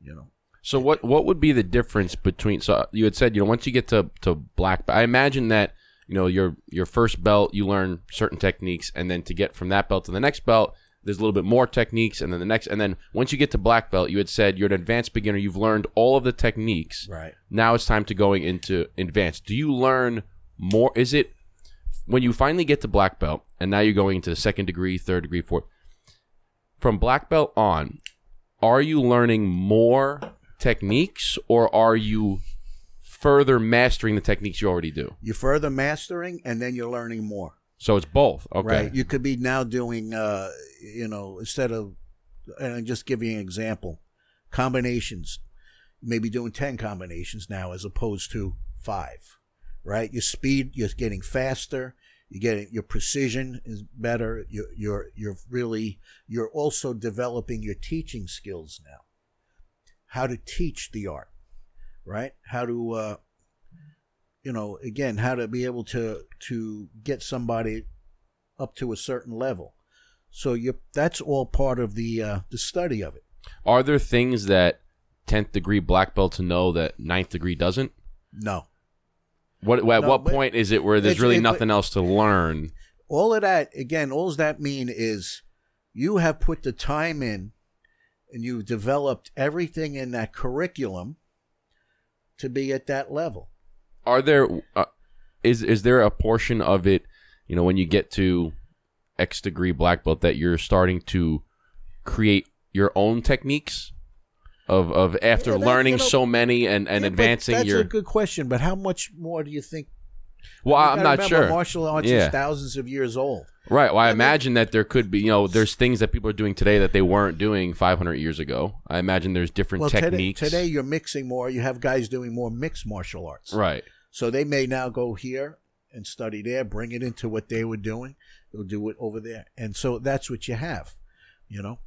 S1: You know,
S2: So what what would be the difference between? So you had said you know once you get to to black, belt, I imagine that you know your your first belt you learn certain techniques, and then to get from that belt to the next belt, there's a little bit more techniques, and then the next, and then once you get to black belt, you had said you're an advanced beginner. You've learned all of the techniques.
S1: right?
S2: Now it's time to going into advanced. Do you learn more? Is it when you finally get to black belt, and now you're going into the second degree, third degree, fourth? From black belt on, are you learning more techniques, or are you further mastering the techniques you already do?
S1: You're further mastering, and then you're learning more.
S2: So it's both. Okay.
S1: Right? You could be now doing, uh, you know, instead of, and I'm just giving you an example, combinations. maybe doing 10 combinations now as opposed to five, right? Your speed, you're getting faster. You're getting your precision is better. You're, you're, you're really, you're also developing your teaching skills now. How to teach the art, right? How to, uh, you know, again, how to be able to, to get somebody up to a certain level. So you that's all part of the uh, the study of it.
S2: Are there things that tenth degree black belt to know that ninth degree doesn't?
S1: No.
S2: What at
S1: No,
S2: what point is it where there's really
S1: it-
S2: nothing else to learn?
S1: All of that again, all does that mean is you have put the time in and you've developed everything in that curriculum to be at that level.
S2: Are there uh, is is there a portion of it, you know, when you get to X degree black belt that you're starting to create your own techniques of of after
S1: Yeah, that-
S2: learning
S1: you know-
S2: so many and and
S1: Yeah,
S2: advancing
S1: that's
S2: your
S1: a good question, but how much more do you think?
S2: Well,
S1: You
S2: I'm not
S1: remember,
S2: sure.
S1: Martial arts
S2: Yeah.
S1: is thousands of years old.
S2: Right. Well, I
S1: I mean-
S2: imagine that there could be, you know, there's things that people are doing today that they weren't doing 500 years ago. I imagine there's different
S1: Well, today,
S2: techniques.
S1: today you're mixing more. You have guys doing more mixed martial arts.
S2: right.
S1: So they may now go here and study there, bring it into what they were doing. They'll do it over there, and so that's what you have, you know.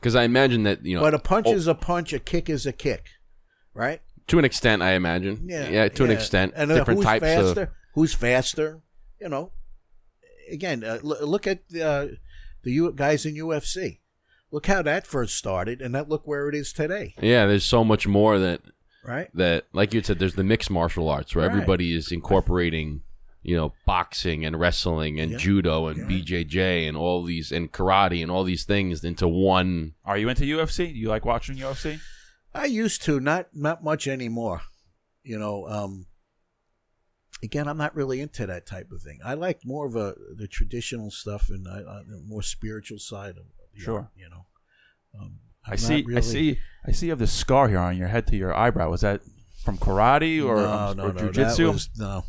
S2: Because I imagine that, you know,
S1: but a punch
S2: oh,
S1: is a punch, a kick is a kick, right?
S2: to an extent, I imagine.
S1: Yeah,
S2: to an
S1: yeah.
S2: extent.
S1: And uh,
S2: different
S1: who's
S2: types
S1: faster?
S2: of.
S1: Who's faster? You know. Again, uh, l- look at uh, the U- guys in UFC. Look how that first started, and that look where it is today,
S2: Yeah, there's so much more that
S1: right?
S2: that like you said there's the mixed martial arts where
S1: Right.
S2: everybody is incorporating you know boxing and wrestling and
S1: Yeah.
S2: judo and
S1: Yeah.
S2: BJJ and all these and karate and all these things into one
S3: Are you into UFC? Do you like watching UFC?
S1: I used to, not not much anymore. You know, um, again, I'm not really into that type of thing. I like more of a the traditional stuff and I, I, the more spiritual side of the
S3: Sure.
S1: art, you know. Um,
S3: I see.
S1: really-
S3: I see. I see. You have the scar here on your head to your eyebrow. Was that from karate or,
S1: no,
S3: um,
S1: no,
S3: or
S1: no,
S3: jujitsu?
S1: no,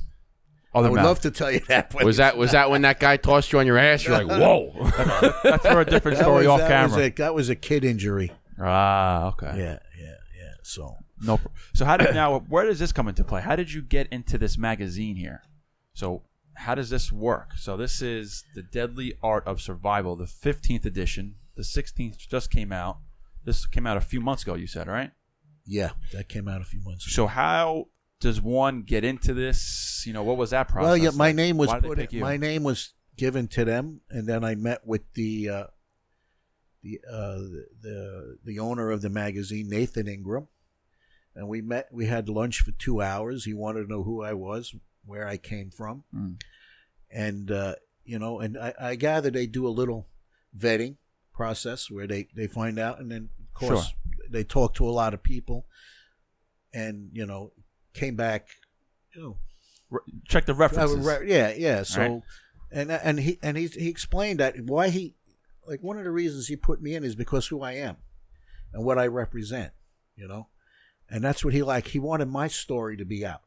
S3: Other
S1: I would
S3: mouth.
S1: love to tell you that. But
S2: was that was that when that guy tossed you on your ass you're like whoa <laughs>
S3: That's for a different
S1: that
S3: story
S1: was,
S3: off
S1: that
S3: camera.
S1: Was a, that was a kid injury.
S3: ah, okay.
S1: Yeah, yeah, yeah. So
S3: No. So how did now? Where does this come into play? How did you get into this magazine here? So how does this work? So this is the Deadly Art of Survival, the 15th edition. The 16th just came out. This came out a few months ago. You said right.
S1: yeah, that came out a few months ago.
S3: So how does one get into this? You know, what was that process?
S1: Well, yeah, my
S3: like?
S1: name was
S3: Why did they
S1: put.
S3: pick?
S1: My name was given to them, and then I met with the uh, the uh, the the owner of the magazine, Nathan Ingram, and we met. We had lunch for two hours. He wanted to know who I was, where I came from,
S3: Mm.
S1: and uh, you know, and I, I gather they do a little vetting process where they they find out, and then of course they talk to a lot of people, and you know, came back, you know.
S3: Re- Check the references.
S1: Uh, right, yeah, yeah. So,
S3: Right.
S1: and and he and he he explained that why he like one of the reasons he put me in is because who I am and what I represent, you know, and that's what he like. He wanted my story to be out.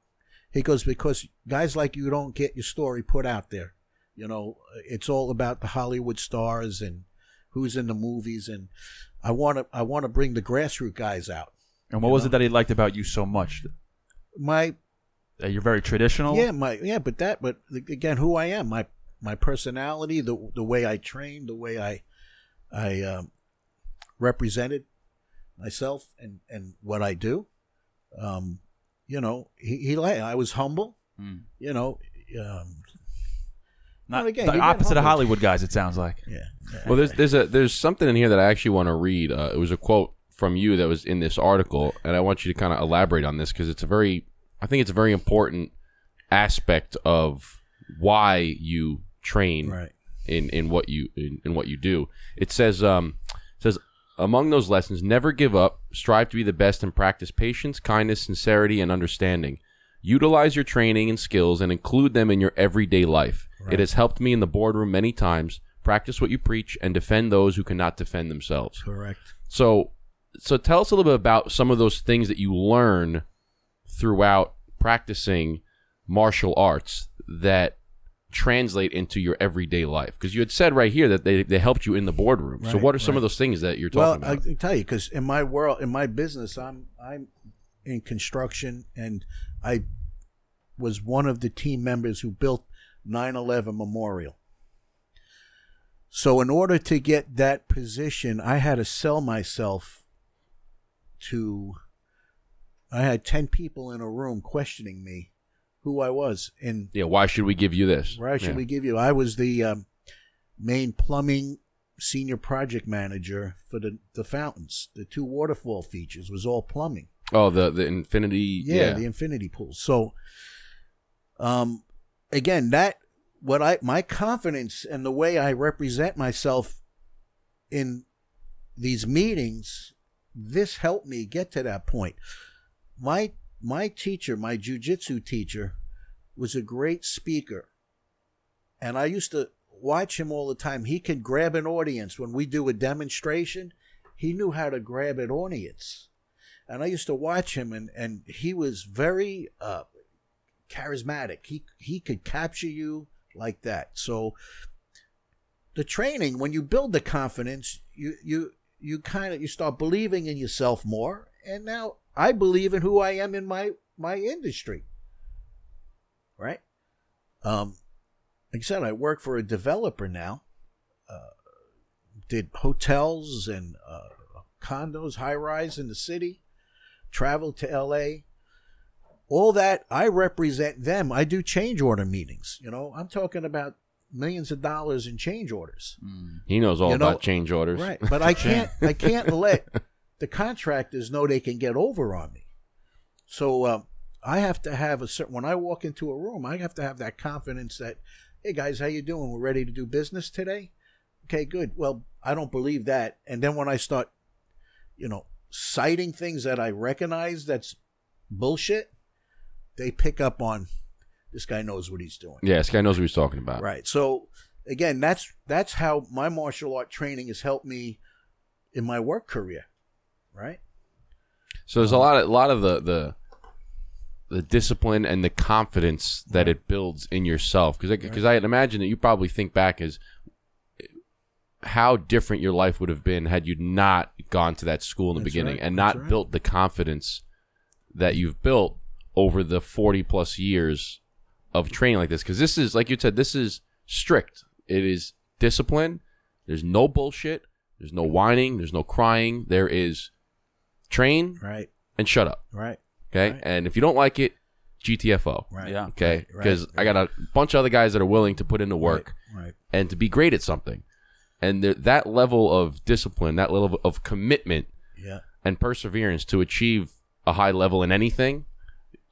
S1: He goes because guys like you don't get your story put out there. You know, it's all about the Hollywood stars and who's in the movies, and I want to I want to bring the grassroots guys out.
S3: And what was
S1: know?
S3: it that he liked about you so much?
S1: My
S3: That you're very traditional.
S1: Yeah, my yeah, but that, but again, who I am, my my personality, the the way I train, the way I I um, represented myself and and what I do. Um, you know, he he I was humble.
S3: Mm.
S1: You know, um,
S3: Not
S1: again,
S3: the opposite of. Hollywood guys. It sounds like.
S1: yeah.
S2: well there's there's a there's something in here that I actually want to read uh, it was a quote from you that was in this article and I want you to kind of elaborate on this because it's a very I think it's a very important aspect of why you train
S1: right.
S2: in in what you in, in what you do. It says um it says among those lessons, never give up, strive to be the best and practice patience, kindness, sincerity, and understanding. Utilize your training and skills and include them in your everyday life.
S1: Right.
S2: It has helped me in the boardroom many times. Practice what you preach and defend those who cannot defend themselves.
S1: Correct.
S2: So, so tell us a little bit about some of those things that you learn throughout practicing martial arts that translate into your everyday life. Because you had said right here that they, they helped you in the boardroom. so, what are some
S1: right.
S2: of those things that you're talking about?
S1: Well, I can tell you because in my world, in my business, I'm I'm in construction, and I was one of the team members who built 9/11 Memorial. So, in order to get that position, I had to sell myself to. I had 10 people in a room questioning me who I was. And
S2: Yeah, why should we give you this?
S1: why should
S2: Yeah.
S1: we give you? I was the um, main plumbing senior project manager for the, the fountains. The two waterfall features was all plumbing.
S2: Oh, the the infinity.
S1: Yeah,
S2: Yeah,
S1: the infinity pools. So, um, again, that what I my confidence and the way I represent myself in these meetings, this helped me get to that point. My my teacher, my jujitsu teacher, was a great speaker, and I used to watch him all the time. He could grab an audience when we do a demonstration. He knew how to grab an audience and I used to watch him, and and he was very uh, charismatic. He he could capture you like that. So the training, when you build the confidence, you you you kind of you start believing in yourself more. And now I believe in who I am in my my industry. Right. Um, like I said, I work for a developer now. Uh, did hotels and uh, condos, high rise in the city travel to LA. All that I represent them. I do change order meetings. You know, I'm talking about millions of dollars in change orders.
S2: he knows all
S1: You know-
S2: about change orders.
S1: Right. But I <laughs> can't I can't let the contractors know they can get over on me. So um, I have to have a certain when I walk into a room, I have to have that confidence that, hey guys, how you doing? We're ready to do business today. Okay, good. Well, I don't believe that. And then when I start, you know, citing things that I recognize that's bullshit, they pick up on this guy knows what he's doing.
S2: Yeah, this guy knows what he's talking about.
S1: Right. So again, that's that's how my martial art training has helped me in my work career. Right.
S2: So there's a lot of a lot of the the the discipline and the confidence that it builds in yourself because because I imagine that you probably think back as how different your life would have been had you not gone to that school in the
S1: That's
S2: beginning
S1: right,
S2: and not
S1: right.
S2: built the confidence that you've built over the 40 plus years of training like this because this is like you said this is strict it is discipline there's no bullshit there's no whining there's no crying there is train
S1: Right.
S2: and shut up
S1: Right.
S2: okay
S1: Right.
S2: and if you don't like it gtfo
S1: Right.
S3: Yeah.
S2: okay
S1: Right,
S2: because
S1: right.
S2: i got a bunch of other guys that are willing to put in the work
S1: Right.
S2: and to be great at something and there, that level of discipline that level of commitment
S1: Yeah.
S2: and perseverance to achieve a high level in anything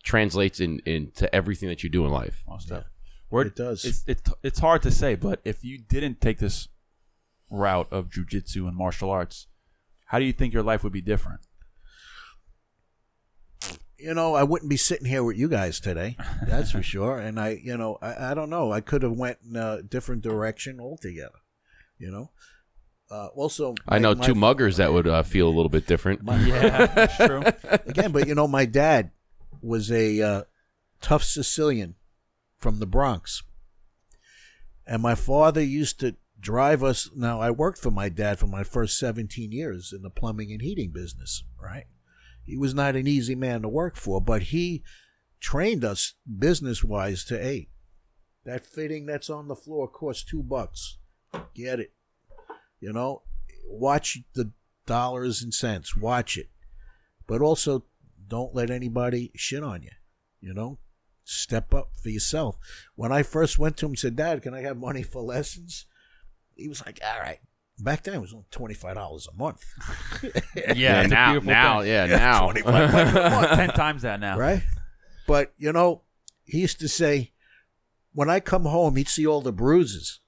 S2: translates in into everything that you do in life
S3: Most
S1: Yeah.
S3: Where-
S1: It does.
S3: It's, it's it's hard to say, but if you didn't take this route of jujitsu and martial arts, how do you think your life would be different?
S1: You know, I wouldn't be sitting here with you guys today. That's for <laughs> sure. And I, you know, I, I don't know. I could have went in a different direction altogether. You know. Uh, also,
S2: i know
S1: my-
S2: two muggers that would uh, feel a little bit different <laughs>
S3: Yeah, that's true. <laughs>
S1: again, but you know, my dad was a uh, tough Sicilian from the Bronx, and my father used to drive us. Now, I worked for my dad for my first seventeen years in the plumbing and heating business. Right, he was not an easy man to work for, but he trained us business wise to hey, that fitting that's on the floor costs two bucks. Get it. You know, watch the dollars and cents. Watch it but also don't let anybody shit on you. You know, step up for yourself. When I first went to him, and said, "Dad, can I have money for lessons?" He was like, "All right." Back then, it was only twenty five dollars a month, <laughs>
S2: yeah,
S3: it's a
S2: now now
S3: thing.
S2: yeah, <laughs> now
S1: 25 a month,
S3: Ten times that now.
S1: right? But you know, he used to say, when I come home, he'd see all the bruises.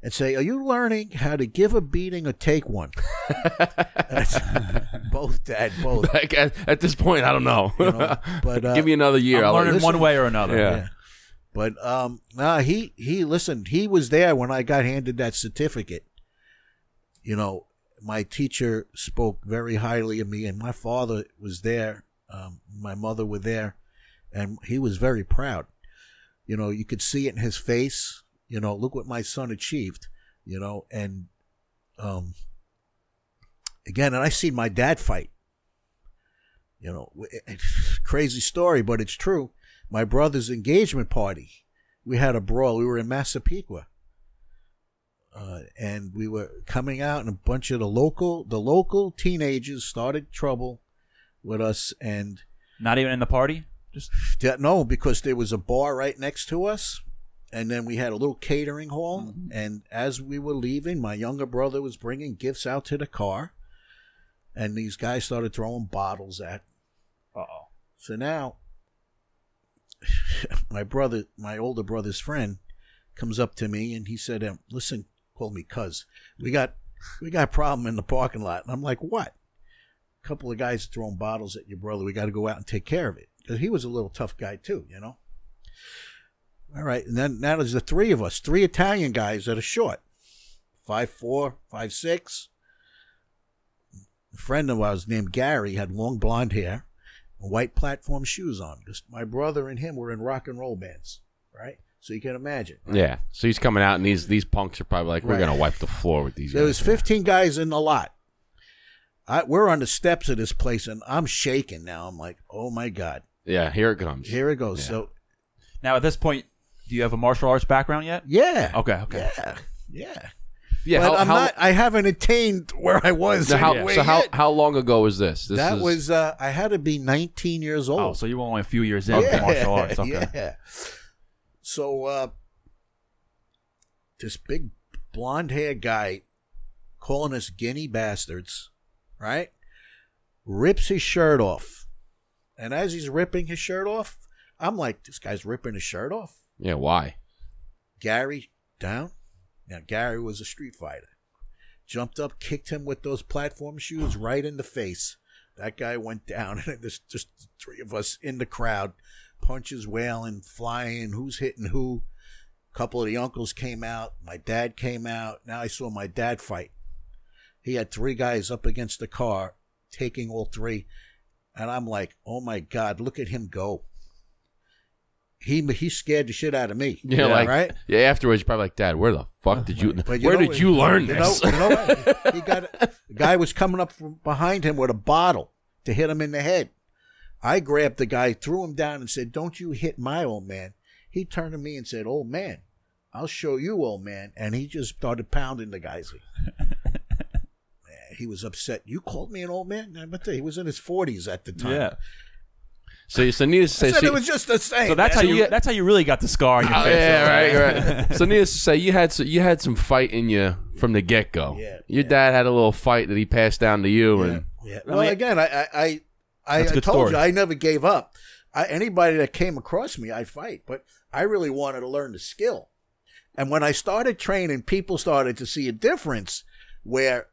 S1: And say, "Are you learning how to give a beating or take one?" And I said, both, Dad, both. <laughs>
S2: Like, at, at this point i don't know,
S1: You know, <laughs> but uh,
S2: give me another year
S3: I'm
S2: I'll-
S3: learning
S1: listen-
S3: one way or another.
S2: Yeah.
S1: Yeah. But um nah, he he listened, he was there when I got handed that certificate. You know, my teacher spoke very highly of me and my father was there, um, my mother were there, and he was very proud. You know, you could see it in his face, you know, look what my son achieved, you know, and um again, and I've seen my dad fight. You know, it's crazy story, but it's true. My brother's engagement party, we had a brawl. We were in Massapequa, uh, and we were coming out, and a bunch of the local the local teenagers started trouble with us, and
S3: Not even in the party. Just
S1: no, because there was a bar right next to us, and then we had a little catering hall. And as we were leaving, my younger brother was bringing gifts out to the car, and these guys started throwing bottles at.
S3: oh.
S1: So now, <laughs> my brother, my older brother's friend, comes up to me and he said, um, "Listen, call me Cuz. We got we got a problem in the parking lot." And I'm like, "What?" A couple of guys throwing bottles at your brother. We got to go out and take care of it because he was a little tough guy too, you know. All right, and then now there's the three of us, three Italian guys that are short, five four, five six. A friend of ours named Gary had long blonde hair, white platform shoes on. Just my brother and him were in rock and roll bands, right? So you can imagine.
S2: Yeah. So he's coming out, and these these punks are probably like, we're
S1: Right.
S2: gonna wipe the floor with these
S1: There
S2: guys.
S1: was 15 guys in the lot. I, we're on the steps of this place, and I'm shaking now. I'm like, oh my god,
S2: yeah. Here it comes.
S1: here it goes.
S2: Yeah.
S1: So
S3: Now at this point, do you have a martial arts background yet?
S1: yeah,
S3: Okay. Okay.
S1: yeah, yeah.
S2: Yeah.
S1: but
S2: how,
S1: I'm
S2: how,
S1: not. I haven't attained where I was.
S2: so how,
S1: anyway
S2: so how
S1: yet.
S2: how long ago was this? This
S1: that
S2: is,
S1: was. Uh, I had to be 19 years old.
S3: Oh, so you were only a few years in to martial arts. <laughs> Okay.
S1: Yeah. So uh, this big blonde haired guy calling us guinea bastards, right? Rips his shirt off. And as he's ripping his shirt off, I'm like, this guy's ripping his shirt off.
S2: Yeah. Why?
S1: Gary down. Now Gary was a street fighter. Jumped up, kicked him with those platform shoes right in the face. That guy went down, <laughs> and there's just three of us in the crowd, punches wailing, flying. Who's hitting who? A couple of the uncles came out. My dad came out. Now I saw my dad fight. He had three guys up against the car, taking all three, and I'm like, "Oh my God, look at him go!" He he scared the shit out of me.
S2: Yeah, like
S1: right.
S2: yeah. Afterwards, you're probably like, Dad, where the fuck did you?
S1: But
S2: where
S1: know
S2: did you learn
S1: you
S2: this?
S1: Know, you know what? <laughs> He got the guy was coming up from behind him with a bottle to hit him in the head. I grabbed the guy, threw him down, and said, "Don't you hit my old man." He turned to me and said, "Old man, I'll show you, old man." And he just started pounding the guys. <laughs> Man, he was upset. You called me an old man? I bet he was in his forties at the time.
S3: Yeah.
S2: So, so needless to
S1: I
S2: say,
S1: said
S2: so-
S1: it was just the same.
S3: So that's how you. That's how you really got the scar. On your
S2: Oh,
S3: face,
S2: yeah,
S3: though,
S2: right, right. <laughs> so needless to say, you had so, you had some fight in you from the get go.
S1: Yeah,
S2: Your dad had a little fight that he passed down to you, and
S1: Yeah.
S3: I
S1: Well,
S3: mean-
S1: again, I I I, I,
S3: That's a
S1: I
S3: good
S1: told
S3: story.
S1: you I never gave up. I, anybody that came across me, I'd fight, but I really wanted to learn the skill. And when I started training, people started to see a difference where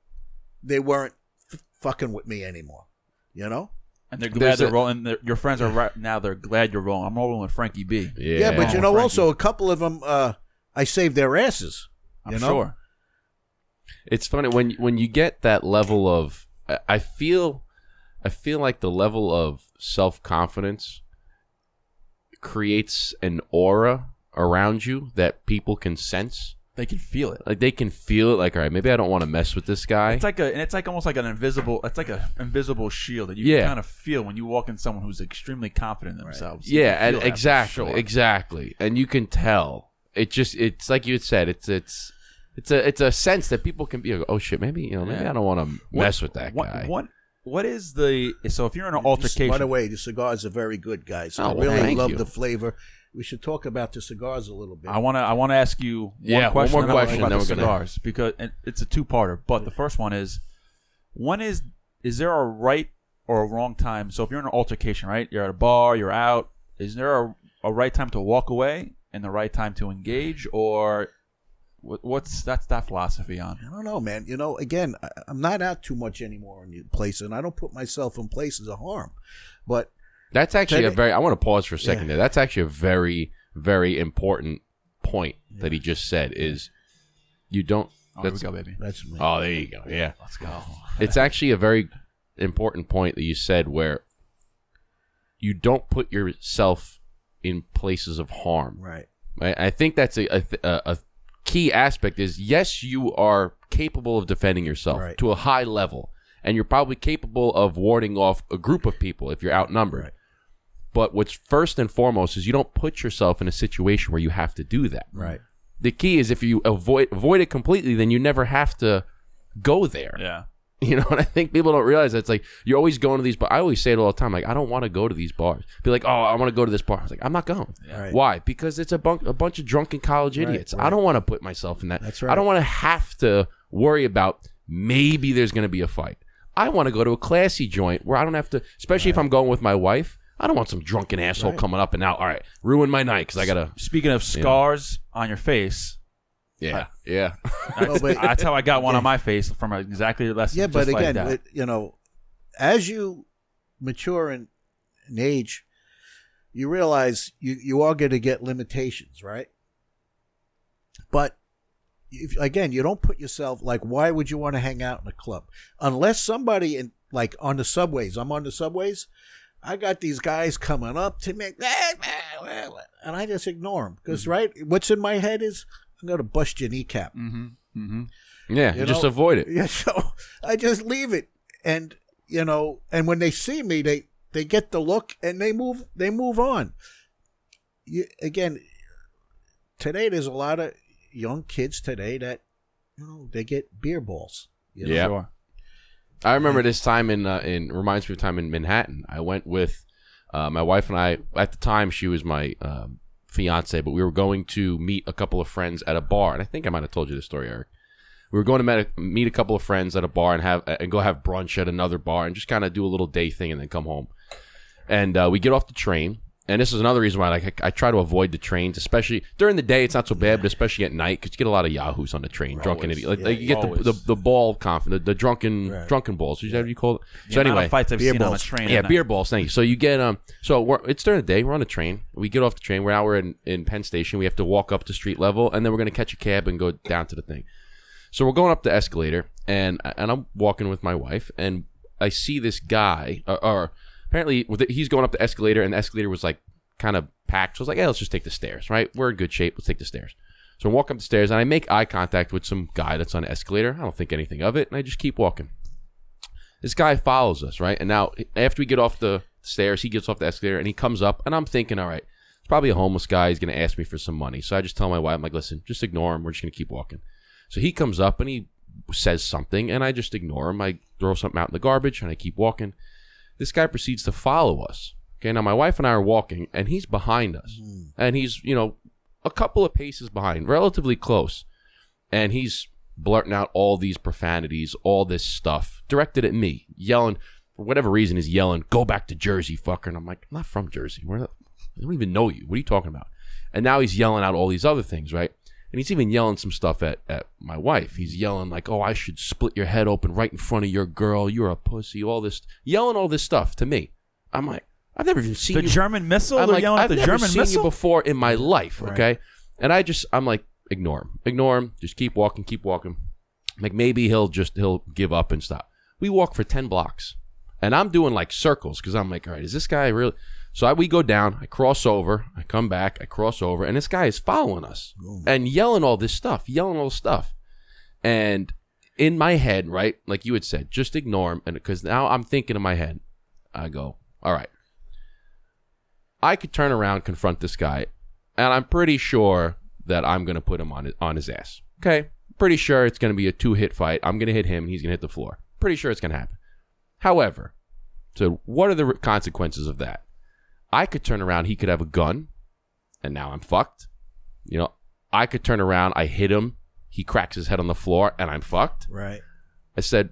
S1: they weren't f- fucking with me anymore. You know?
S3: And they're glad
S2: There's
S3: they're
S2: a-
S3: rolling. They're, your friends are right now. They're glad you're rolling. I'm rolling with Frankie B.
S2: yeah,
S1: Yeah, but you know,
S3: Frankie.
S1: also a couple of them, uh, I saved their asses.
S3: I'm
S1: you know?
S3: sure.
S2: it's funny when when you get that level of. I- I feel, I feel like the level of self confidence creates an aura around you that people can sense.
S3: They can feel it.
S2: Like they can feel it. Like, all right, maybe I don't want to mess with this guy.
S3: It's like a, and it's like almost like an invisible. It's like a invisible shield that you
S2: Yeah.
S3: kind of feel when you walk in someone who's extremely confident in themselves. You
S2: yeah, and
S3: feel that for
S2: exactly,
S3: sure.
S2: exactly, and you can tell. It just it's like you had said. It's it's it's a it's a sense that people can be. like, Oh shit, maybe you know maybe
S3: Yeah.
S2: I don't want to mess with that
S3: What,
S2: guy.
S3: What, what is the so if you're in an
S1: This-
S3: altercation?
S1: By the way, the cigars are very good, guys.
S2: Oh,
S1: I
S2: well,
S1: really
S2: thank
S1: love
S2: you.
S1: the flavor. We should talk about the cigars a little bit.
S3: I want to I want to ask you one
S2: Yeah, one
S3: question,
S2: more
S3: and then we'll
S2: question,
S3: talk
S2: then
S3: about the
S2: we're gonna-
S3: cigars because it's a two parter. But the first one is when is is is there a right or a wrong time? So if you're in an altercation, right? You're at a bar, you're out. Is there a, a right time to walk away and the right time to engage, or what, what's that's that philosophy on?
S1: I don't know, man. You know, again, I, I'm not out too much anymore in places, and I don't put myself in places of harm. But
S2: That's actually a very. I want to pause for a second
S1: Yeah.
S2: there. That's actually a very very important point that he just said. Is you don't.
S3: Oh, here we
S2: That's,
S3: go, baby.
S1: that's me.
S2: oh, there you go. Yeah,
S3: Let's go.
S2: it's actually a very important point that you said where you don't put yourself in places of harm.
S1: right.
S2: I, I think that's a, a, a, a key aspect is yes, you are capable of defending yourself
S1: Right.
S2: to a high level. and you're probably capable of warding off a group of people if you're outnumbered.
S1: Right.
S2: But what's first and foremost is you don't put yourself in a situation where you have to do that.
S1: Right.
S2: The key is if you avoid avoid it completely, then you never have to go there.
S3: Yeah. <laughs>
S2: You know, and I think people don't realize that it's like you're always going to these. But I always say it all the time. Like I don't want to go to these bars. Be like, oh, I want to go to this bar. I was like, I'm not going.
S1: Right.
S2: Why? Because it's a, bunk, a bunch of drunken college
S1: Right,
S2: idiots. I don't want to put myself in that.
S1: That's right.
S2: I don't want to have to worry about maybe there's going to be a fight. I want to go to a classy joint where I don't have to, especially if I'm going with my wife. I don't want some drunken asshole
S1: Right.
S2: coming up and now, all right, ruin my night because I gotta.
S3: Speaking of scars on your face,
S2: Yeah, yeah. <laughs>
S1: No, but-
S3: that's how I got one on my face from exactly the lesson.
S1: Yeah, but
S3: just like
S1: again,
S3: that.
S1: it- you know, as you mature in, in age, you realize you, you are going to get limitations, right? But if, again, you don't put yourself like, why would you want to hang out in a club unless somebody in like on the subways? I'm on the subways. I got these guys coming up to me, and I just ignore them because right, what's in my head is I'm going to bust your kneecap.
S3: mm-hmm. Mm-hmm.
S2: Yeah,
S1: You
S2: just
S1: know?
S2: avoid it. <laughs>
S1: Yeah, so I just leave it, and you know, and when they see me, they they get the look and they move they move on. You, again, today there's a lot of young kids today that you know they get beer balls. You know?
S2: Yeah. I remember this time in uh, in reminds me of time in Manhattan. I went with uh, my wife and I. At the time, she was my um, fiance, but we were going to meet a couple of friends at a bar, and I think I might have told you this story, Eric. We were going to met a, meet a couple of friends at a bar and have and go have brunch at another bar and just kind of do a little day thing and then come home. And uh, we get off the train, and this is another reason why like I, I try to avoid the trains, especially during the day. It's not so bad, but especially at night because you get a lot of yahoos on the train, drunken
S3: Always.
S2: Like,
S1: Yeah,
S2: like you get the, the the ball conf, the, the drunken
S1: Right.
S2: drunken balls. Is that what you call it?
S3: The
S2: so anyway,
S3: fights I've
S1: beer
S3: seen on a
S1: balls.
S3: train.
S2: yeah, beer balls. Thank you. So you get um. So we're, it's during the day. We're on a train. We get off the train. We're now we're in in Penn Station. We have to walk up to street level, and then we're gonna catch a cab and go down to the thing. So we're going up the escalator, and and I'm walking with my wife, and I see this guy, or, or apparently with it- he's going up the escalator, and the escalator was like kind of packed. So I was like, hey, let's just take the stairs. Right, we're in good shape. Let's take the stairs. So I walk up the stairs, and I make eye contact with some guy that's on the escalator. I don't think anything of it, and I just keep walking this guy follows us, right? And now after we get off the stairs, he gets off the escalator and he comes up, and I'm thinking, all right, it's probably a homeless guy. He's gonna ask me for some money. So I just tell my wife, I'm like, listen, just ignore him. We're just gonna keep walking. So he comes up and he says something, and I just ignore him. I throw something out in the garbage, and I keep walking. This guy proceeds to follow us. Okay, now my wife and I are walking, and he's behind us, mm-hmm. and he's you know a couple of paces behind, relatively close, and he's blurting out all these profanities, all this stuff directed at me, yelling for whatever reason. He's yelling, "Go back to Jersey, fucker!" And I'm like, "I'm not from Jersey. Where the, I don't even know you. What are you talking about?" And now he's yelling out all these other things, right? And he's even yelling some stuff at, at my wife. He's yelling like, "Oh, I should split your head open right in front of your girl. You're a pussy." All this, yelling all this stuff to me. I'm like, I've never even seen
S3: The
S2: you
S3: German missile?
S2: I'm like,
S3: yelling
S2: I've
S3: at the
S2: never
S3: German
S2: seen
S3: missile?
S2: you before in my life,
S1: Right.
S2: okay? And I just, I'm like, ignore him, ignore him, just keep walking, keep walking. Like maybe he'll just he'll give up and stop. We walk for ten blocks, and I'm doing like circles because I'm like, all right, is this guy really? So I, we go down, I cross over, I come back, I cross over, and this guy is following us and yelling all this stuff, yelling all this stuff, and in my head, right, like you had said, just ignore him, and because now I'm thinking in my head, I go, all right. I could turn around, confront this guy, and I'm pretty sure that I'm going to put him on his, on his ass. Okay, pretty sure it's going to be a two hit fight. I'm going to hit him, and he's going to hit the floor. Pretty sure it's going to happen. However, so what are the consequences of that? I could turn around, he could have a gun, and now I'm fucked. You know, I could turn around, I hit him, he cracks his head on the floor, and I'm fucked.
S1: Right.
S2: I said,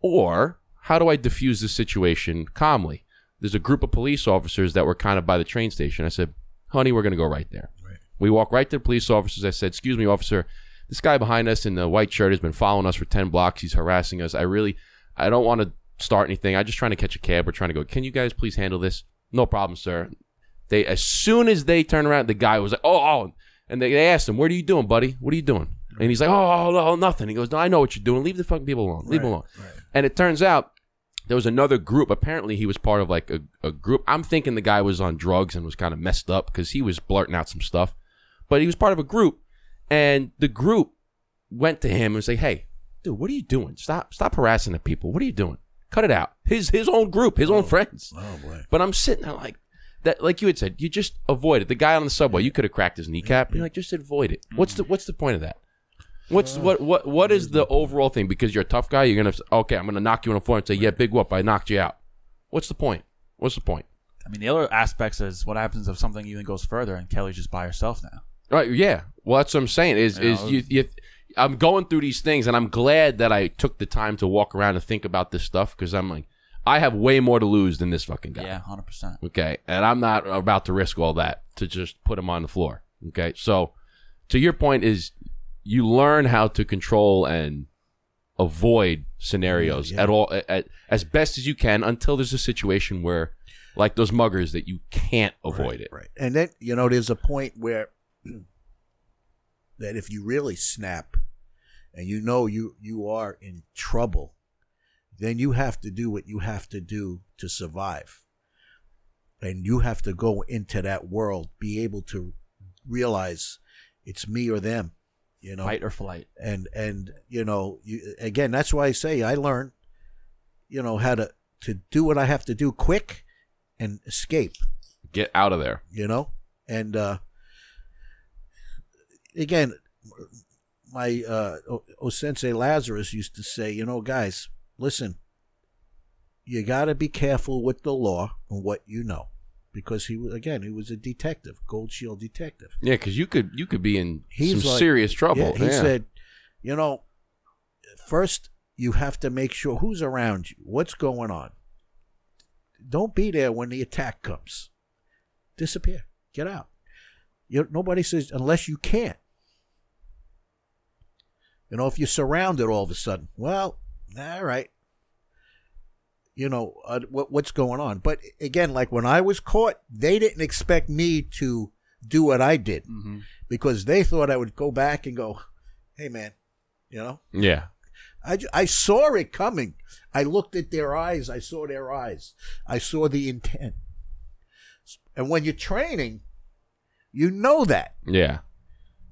S2: or how do I diffuse this situation calmly? There's a group of police officers that were kind of by the train station. I said, honey, we're going to go right there.
S1: Right.
S2: We walk right to the police officers. I said, excuse me, officer, this guy behind us in the white shirt has been following us for 10 blocks. He's harassing us. I really, I don't want to start anything. I'm just trying to catch a cab. We're trying to go. Can you guys please handle this? No problem, sir. They, as soon as they turn around, the guy was like, oh, oh. And they, they asked him, what are you doing, buddy? What are you doing? And he's like, oh, no, nothing. He goes, no, I know what you're doing. Leave the fucking people alone. Leave them alone.
S1: Right.
S2: And it turns out there was another group. Apparently, he was part of like a, a group. I'm thinking the guy was on drugs and was kind of messed up because he was blurting out some stuff. But he was part of a group, and the group went to him and was like, "Hey, dude, what are you doing? Stop, stop harassing the people. What are you doing?" Cut it out. His his own group, his own oh, friends.
S1: Oh boy.
S2: But I'm sitting there like that, like you had said, you just avoid it. The guy on the subway, you could have cracked his kneecap. You're like, just avoid it. What's the what's the point of that? What's what what what is the overall thing? Because you're a tough guy, you're gonna okay, I'm gonna knock you on the floor and say, yeah, big whoop, I knocked you out. What's the point? What's the point?
S3: I mean, the other aspects is what happens if something even goes further and Kelly's just by herself now.
S2: Right? Yeah. Well, that's what I'm saying. Is
S3: You
S2: is
S3: know,
S2: you, you I'm going through these things, and I'm glad that I took the time to walk around and think about this stuff because I'm like, I have way more to lose than this fucking guy.
S3: Yeah, hundred percent.
S2: Okay. And I'm not about to risk all that to just put him on the floor. Okay. So, to your point, is you learn how to control and avoid scenarios
S1: Yeah,
S2: at all at, as best as you can until there's a situation where, like those muggers, that you can't avoid it.
S1: Right. And then, you know, there's a point where <clears throat> that if you really snap and you know you you are in trouble, then you have to do what you have to do to survive. And you have to go into that world, be able to realize it's me or them, you know.
S3: Fight or flight.
S1: and and you know you again that's why i say i learned, you know how to to do what i have to do quick and escape
S2: Get out of there.
S1: you know and uh again my uh o, o sensei lazarus used to say you know guys listen you got to be careful with the law and what you know because he was again he was a detective gold shield detective
S2: Yeah, because you could you could be in
S1: He's
S2: some
S1: like-
S2: serious trouble.
S1: Yeah, he
S2: Yeah.
S1: said, you know, first you have to make sure who's around you, what's going on. Don't be there when the attack comes. Disappear. Get out. You, nobody says unless you can't. You know, if you're surrounded all of a sudden, well, all right. You know uh, what what's going on. But again, like when I was caught, they didn't expect me to do what I did
S3: Mm-hmm.
S1: because they thought I would go back and go, "Hey, man," you know.
S2: yeah.
S1: I, I saw it coming. I looked at their eyes. I saw their eyes. I saw the intent. And when you're training, you know that,
S2: Yeah.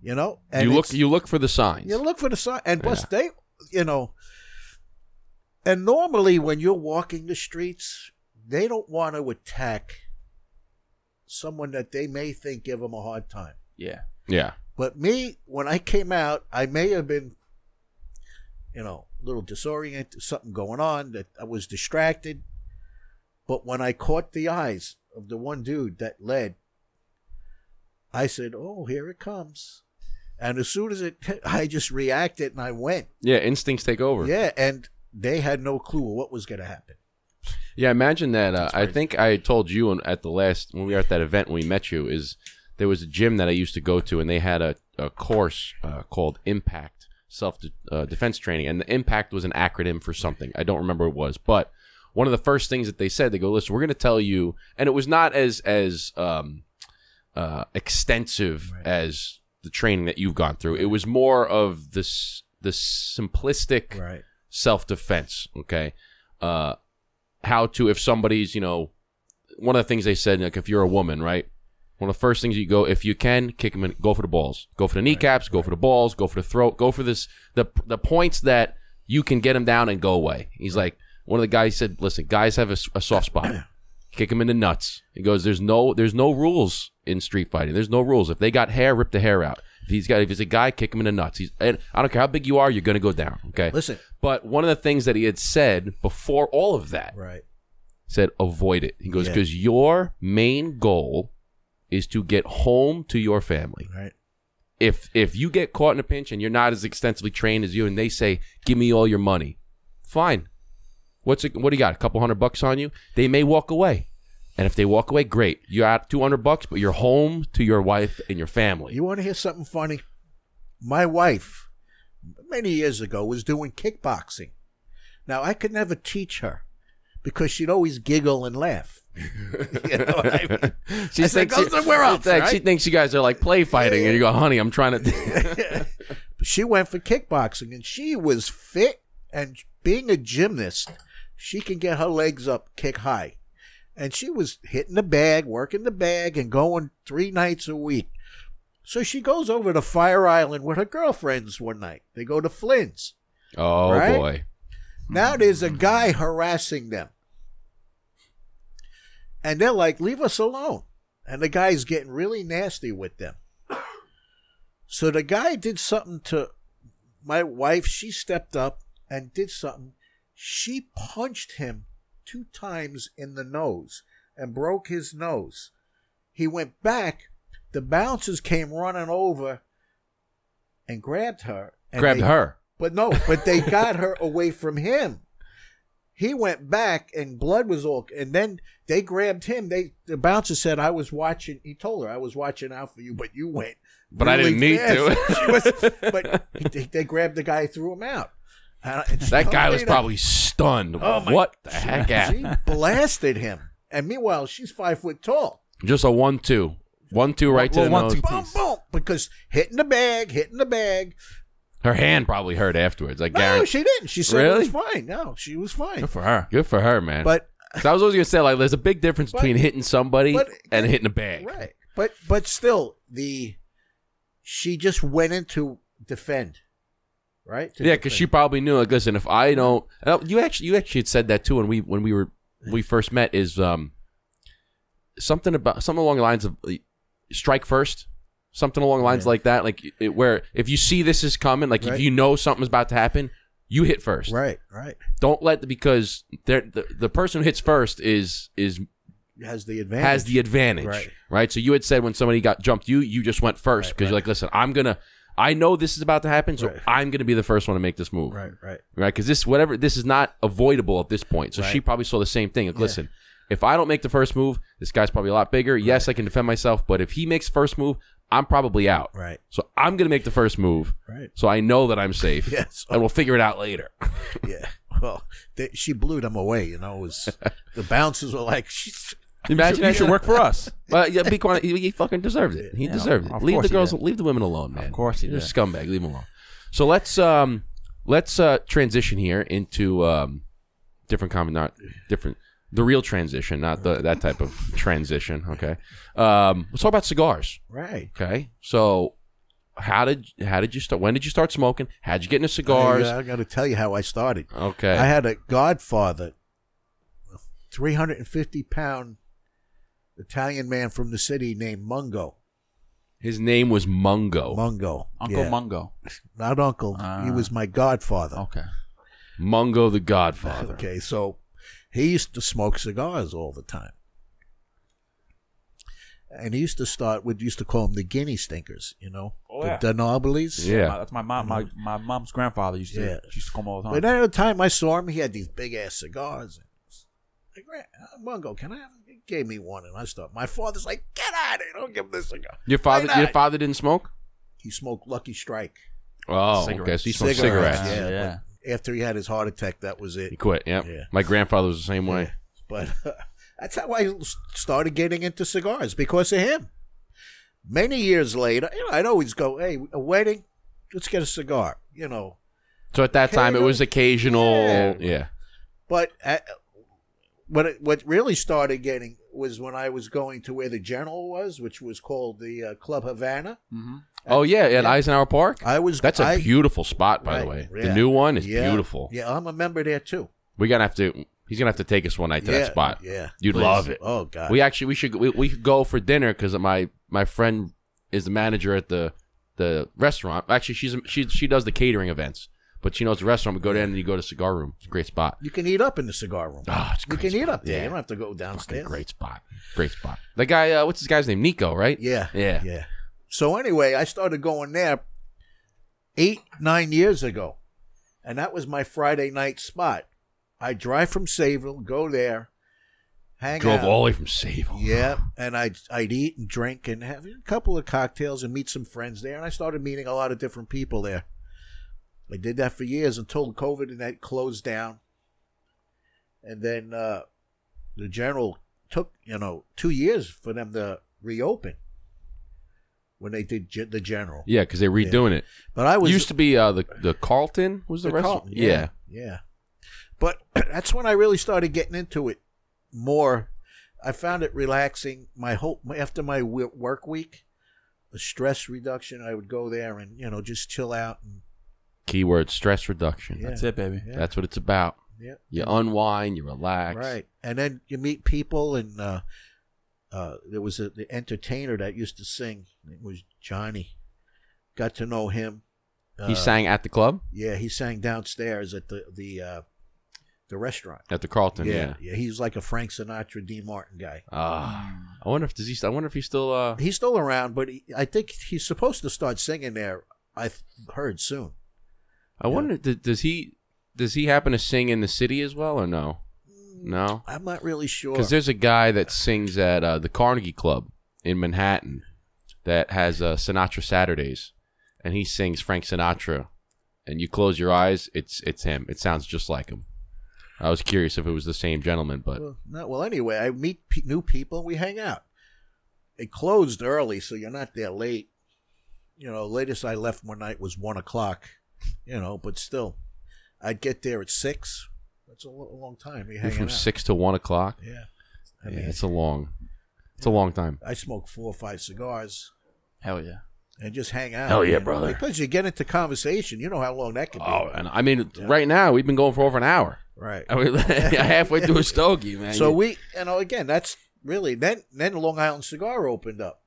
S1: You know. And
S2: you look you look for the signs.
S1: you look for the sign, and plus they, you know. And normally, when you're walking the streets, they don't want to attack someone that they may think give them a hard time.
S3: Yeah.
S2: yeah.
S1: But me, when I came out, I may have been, you know, a little disoriented, something going on that I was distracted. But when I caught the eyes of the one dude that led, I said, "Oh, here it comes." And as soon as it, <laughs> I just reacted and I went.
S2: Yeah, instincts take over.
S1: Yeah, and they had no clue what was going to happen.
S2: Yeah, imagine that. Uh, I think I told you at the last when we were at that event when we met you is there was a gym that I used to go to and they had a, a course uh, called Impact Self de- uh, Defense Training and the Impact was an acronym for something I don't remember what it was but one of the first things that they said they go listen we're going to tell you and it was not as as um, uh, extensive as the training that you've gone through. It was more of this the simplistic
S1: Right.
S2: self defense. Okay, uh, how to if somebody's you know one of the things they said like if you're a woman right? One of the first things you go if you can kick them in go for the balls. Go for the kneecaps go for the balls go for the throat go for this the the points that you can get them down and go away. He's like one of the guys said listen guys have a soft spot kick him in the nuts he goes there's no there's no rules in street fighting there's no rules if they got hair rip the hair out if he's got if he's a guy kick him in the nuts he's and i don't care how big you are you're gonna go down okay
S1: Listen.
S2: but one of the things that he had said before all of that
S1: Right.
S2: said avoid it. He goes
S1: Yeah.
S2: because your main goal is to get home to your family.
S1: Right.
S2: If if you get caught in a pinch and you're not as extensively trained as you, and they say give me all your money, fine. What's it, what do you got? A couple hundred bucks on you? They may walk away, and if they walk away, great. You got two hundred bucks, but you're home to your wife and your family.
S1: You want to hear something funny? My wife, many years ago, was doing kickboxing. Now, I could never teach her because she'd always giggle and laugh. <laughs> you know what I mean?
S2: She
S1: I said,
S2: thinks
S1: "Go
S2: you-
S1: somewhere else,
S2: like
S1: right?"
S2: She thinks you guys are like play fighting, and you go, honey, I'm trying to. <laughs>
S1: she went for kickboxing and she was fit and being a gymnast she can get her legs up kick high and she was hitting the bag working the bag and going three nights a week so she goes over to fire island with her girlfriends one night they go to flynn's
S2: oh
S1: Right?
S2: boy.
S1: Now there's a guy harassing them. And they're like, leave us alone. And the guy's getting really nasty with them. So the guy did something to my wife. She stepped up and did something. She punched him two times in the nose and broke his nose. He went back. The bouncers came running over and grabbed her. and
S2: Grabbed
S1: they-
S2: her.
S1: but no, but they got her away from him. He went back and blood was all and then they grabbed him. They the bouncer said I was watching he told her I was watching out for you, but you went.
S2: But I didn't need to. <laughs>
S1: She was- <laughs> but they, they grabbed the guy, threw him out. And she
S2: That guy was probably stunned.
S1: Oh, my-
S2: what the heck
S1: She
S2: happened?
S1: blasted him. And meanwhile, she's five foot tall.
S2: Just a one-two, one-two right to the
S3: one,
S2: nose.
S3: two.
S1: Boom,
S3: Piece.
S1: boom. Because hitting the bag, hitting the bag.
S2: Her hand probably hurt afterwards. I
S1: No,
S2: guarantee.
S1: she didn't. She said
S2: Really?
S1: it was fine. No, she was fine.
S3: Good for her.
S2: Good for her, man.
S1: But
S2: 'Cause I was always gonna say like, there's a big difference
S1: But-
S2: between hitting somebody
S1: but-
S2: and hitting a bag.
S1: Right. But but still, the she just went in to defend. Right?
S2: Yeah, because she probably knew. Like, listen, if I don't, you actually, you actually had said that too when we when we were we first met. Is um something about something along the lines of strike first, something along the lines
S1: Yeah.
S2: like that. Like it, where if you see this is coming, like
S1: Right.
S2: if you know something's about to happen, you hit first.
S1: Right, right.
S2: Don't let the, because the the person who hits first is is
S1: Has the advantage.
S2: has the advantage,
S1: Right.
S2: right. So you had said when somebody got jumped, you you just went first
S1: Right,
S2: because you're like, listen, I'm gonna. I know this is about to happen, so
S1: Right.
S2: I'm going to be the first one to make this move
S1: Right, right.
S2: right? Because this whatever this is not avoidable at this point. So she probably saw the same thing. Like,
S1: Yeah.
S2: listen, if I don't make the first move, this guy's probably a lot bigger. Yes, I can defend myself, but if he makes first move, I'm probably out.
S1: Right.
S2: So I'm gonna make the first move,
S1: Right.
S2: so I know that I'm safe. <laughs>
S1: Yes.
S2: and we'll figure it out later. <laughs>
S1: Yeah. Well, they, she blew them away. You know, it was the bouncers were like, she's. <laughs>
S2: Imagine
S3: You
S2: that
S3: should work for us. <laughs>
S2: Well, yeah, be quiet. He, he fucking deserved it. He
S3: Yeah,
S2: deserved it.
S3: of
S2: Leave
S3: course
S2: the
S3: he
S2: girls,
S3: did.
S2: leave the women alone, man.
S3: Of course he
S2: You're a
S3: did.
S2: scumbag. Leave them alone. So let's um let's uh transition here into um different comment, not different the real transition, not the that type of transition. Okay. Um, let's talk about cigars.
S1: Right.
S2: Okay. So how did how did you start? When did you start smoking? How'd you get into cigars?
S1: I, got to tell you how I started.
S2: Okay.
S1: I had a godfather, a 350 pound Italian man from the city named Mungo.
S2: His name was Mungo.
S1: Mungo.
S3: Uncle
S1: Yeah.
S3: Mungo. <laughs>
S1: Not uncle. he
S3: Ah.
S1: was my godfather.
S3: Okay.
S2: Mungo the Godfather. <laughs>
S1: Okay, so he used to smoke cigars all the time. And he used to start what used to call them the guinea stinkers, you know,
S3: Oh,
S1: the
S3: yeah.
S1: De Nobilis.
S2: Yeah.
S3: My- that's my mom. My, my mom's grandfather used to
S1: Yeah.
S3: used to come all the time.
S1: But every time I saw him, he had these big ass cigars. And like, uh, Mungo, can I have? He gave me one, and I stopped. My father's like, get out of here! Don't give this a go.
S2: Your father your father didn't smoke?
S1: He smoked Lucky Strike.
S2: Oh,
S3: Cigarettes.
S2: okay. So he smoked
S1: Cigarettes,
S2: cigarettes.
S1: yeah.
S3: yeah.
S1: but After he had his heart attack, that was it.
S2: He quit. Yep.
S1: Yeah.
S2: My grandfather was the same way.
S1: But <laughs> that's how I started getting into cigars because of him. Many years later, you know, I'd always go, "Hey, a wedding, let's get a cigar," you know.
S2: So at that time, it was occasional.
S1: Yeah.
S2: Yeah.
S1: But uh, what it, what really started getting was when I was going to where the General was, which was called the uh, Club Havana.
S3: Mm-hmm.
S2: Oh yeah, at
S1: Yeah.
S2: Eisenhower Park.
S1: I was
S2: That's a
S1: I-
S2: beautiful spot, by the
S1: Right,
S2: way. The new one is
S1: Yeah.
S2: beautiful.
S1: Yeah, I'm a member there too.
S2: We're gonna have to. He's gonna have to take us one night to
S1: yeah,
S2: that spot.
S1: Yeah,
S2: You'd
S1: please.
S2: love it.
S1: Oh God,
S2: We actually we should we, we could go for dinner because my my friend is the manager at the the restaurant. Actually, she's she she does the catering events, but she knows the restaurant. We go there and you go to cigar room. It's a great spot.
S1: you can eat up in the cigar room.
S2: Oh, it's a
S1: you
S2: great
S1: can eat up there. You don't have to go
S2: Fucking
S1: downstairs.
S2: great spot. Great spot. That guy, uh, what's his guy's name? Nico, right?
S1: Yeah,
S2: Yeah.
S1: yeah. So anyway, I started going there eight, nine years ago, and that was my Friday night spot. I drive from Sayville, go there, hang
S2: Drove
S1: out.
S2: all the way from Sayville.
S1: Yeah, <laughs> and I'd I'd eat and drink and have a couple of cocktails and meet some friends there, and I started meeting a lot of different people there. I did that for years until COVID and that closed down, and then uh, the general took you know two years for them to reopen when they did ge- the general.
S2: Yeah, because they're redoing it.
S1: But I was
S2: used to be uh, the the Carltun was the,
S1: the
S2: restaurant. Yeah.
S1: yeah, yeah. But <clears throat> that's when I really started getting into it more. I found it relaxing. My whole after my work week, the stress reduction. I would go there and you know just chill out and
S2: Keyword stress reduction.
S1: Yeah.
S3: That's it, baby.
S1: Yeah.
S2: That's what it's about.
S1: Yeah.
S2: You unwind, you relax.
S1: Right. And then you meet people, and uh, uh, there was a, the entertainer that used to sing. It was Johnny. Got to know him. Uh,
S2: He sang at the club
S1: Yeah, he sang downstairs at the the uh, the restaurant.
S2: at the Carltun.
S1: yeah,
S2: Yeah.
S1: yeah, he's like a Frank Sinatra, D. Martin guy.
S2: Ah, I wonder if does he. I wonder if he's still. Uh,
S1: He's still around, but he, I think he's supposed to start singing there. I th- heard soon.
S2: I wonder d- does he does he happen to sing in the city as well or no? No,
S1: I'm not really sure.
S2: because there's a guy that sings at uh, the Carnegie Club in Manhattan that has uh, Sinatra Saturdays, and he sings Frank Sinatra. And you close your eyes, it's it's him. It sounds just like him. I was curious if it was the same gentleman, but
S1: Well, no, well, anyway, I meet pe- new people. We hang out. It closed early, so you're not there late. You know, latest I left one night was one o'clock. You know, but still, I'd get there at six. That's a, lo- a long time. We
S2: you're from
S1: out.
S2: six to one o'clock.
S1: Yeah, I
S2: yeah,
S1: mean,
S2: it's a long, it's a long time.
S1: I smoke four or five cigars
S3: Hell yeah.
S1: and just hang out.
S2: Hell yeah,
S1: you know,
S2: brother.
S1: Because you get into conversation. You know how long that can be.
S2: Oh, and I mean, right now we've been going for over an hour.
S1: right.
S2: I mean, <laughs> halfway through a <laughs> stogie, man.
S1: So
S2: You-
S1: we, you know, again, that's really then. Then Long Island Cigar opened up.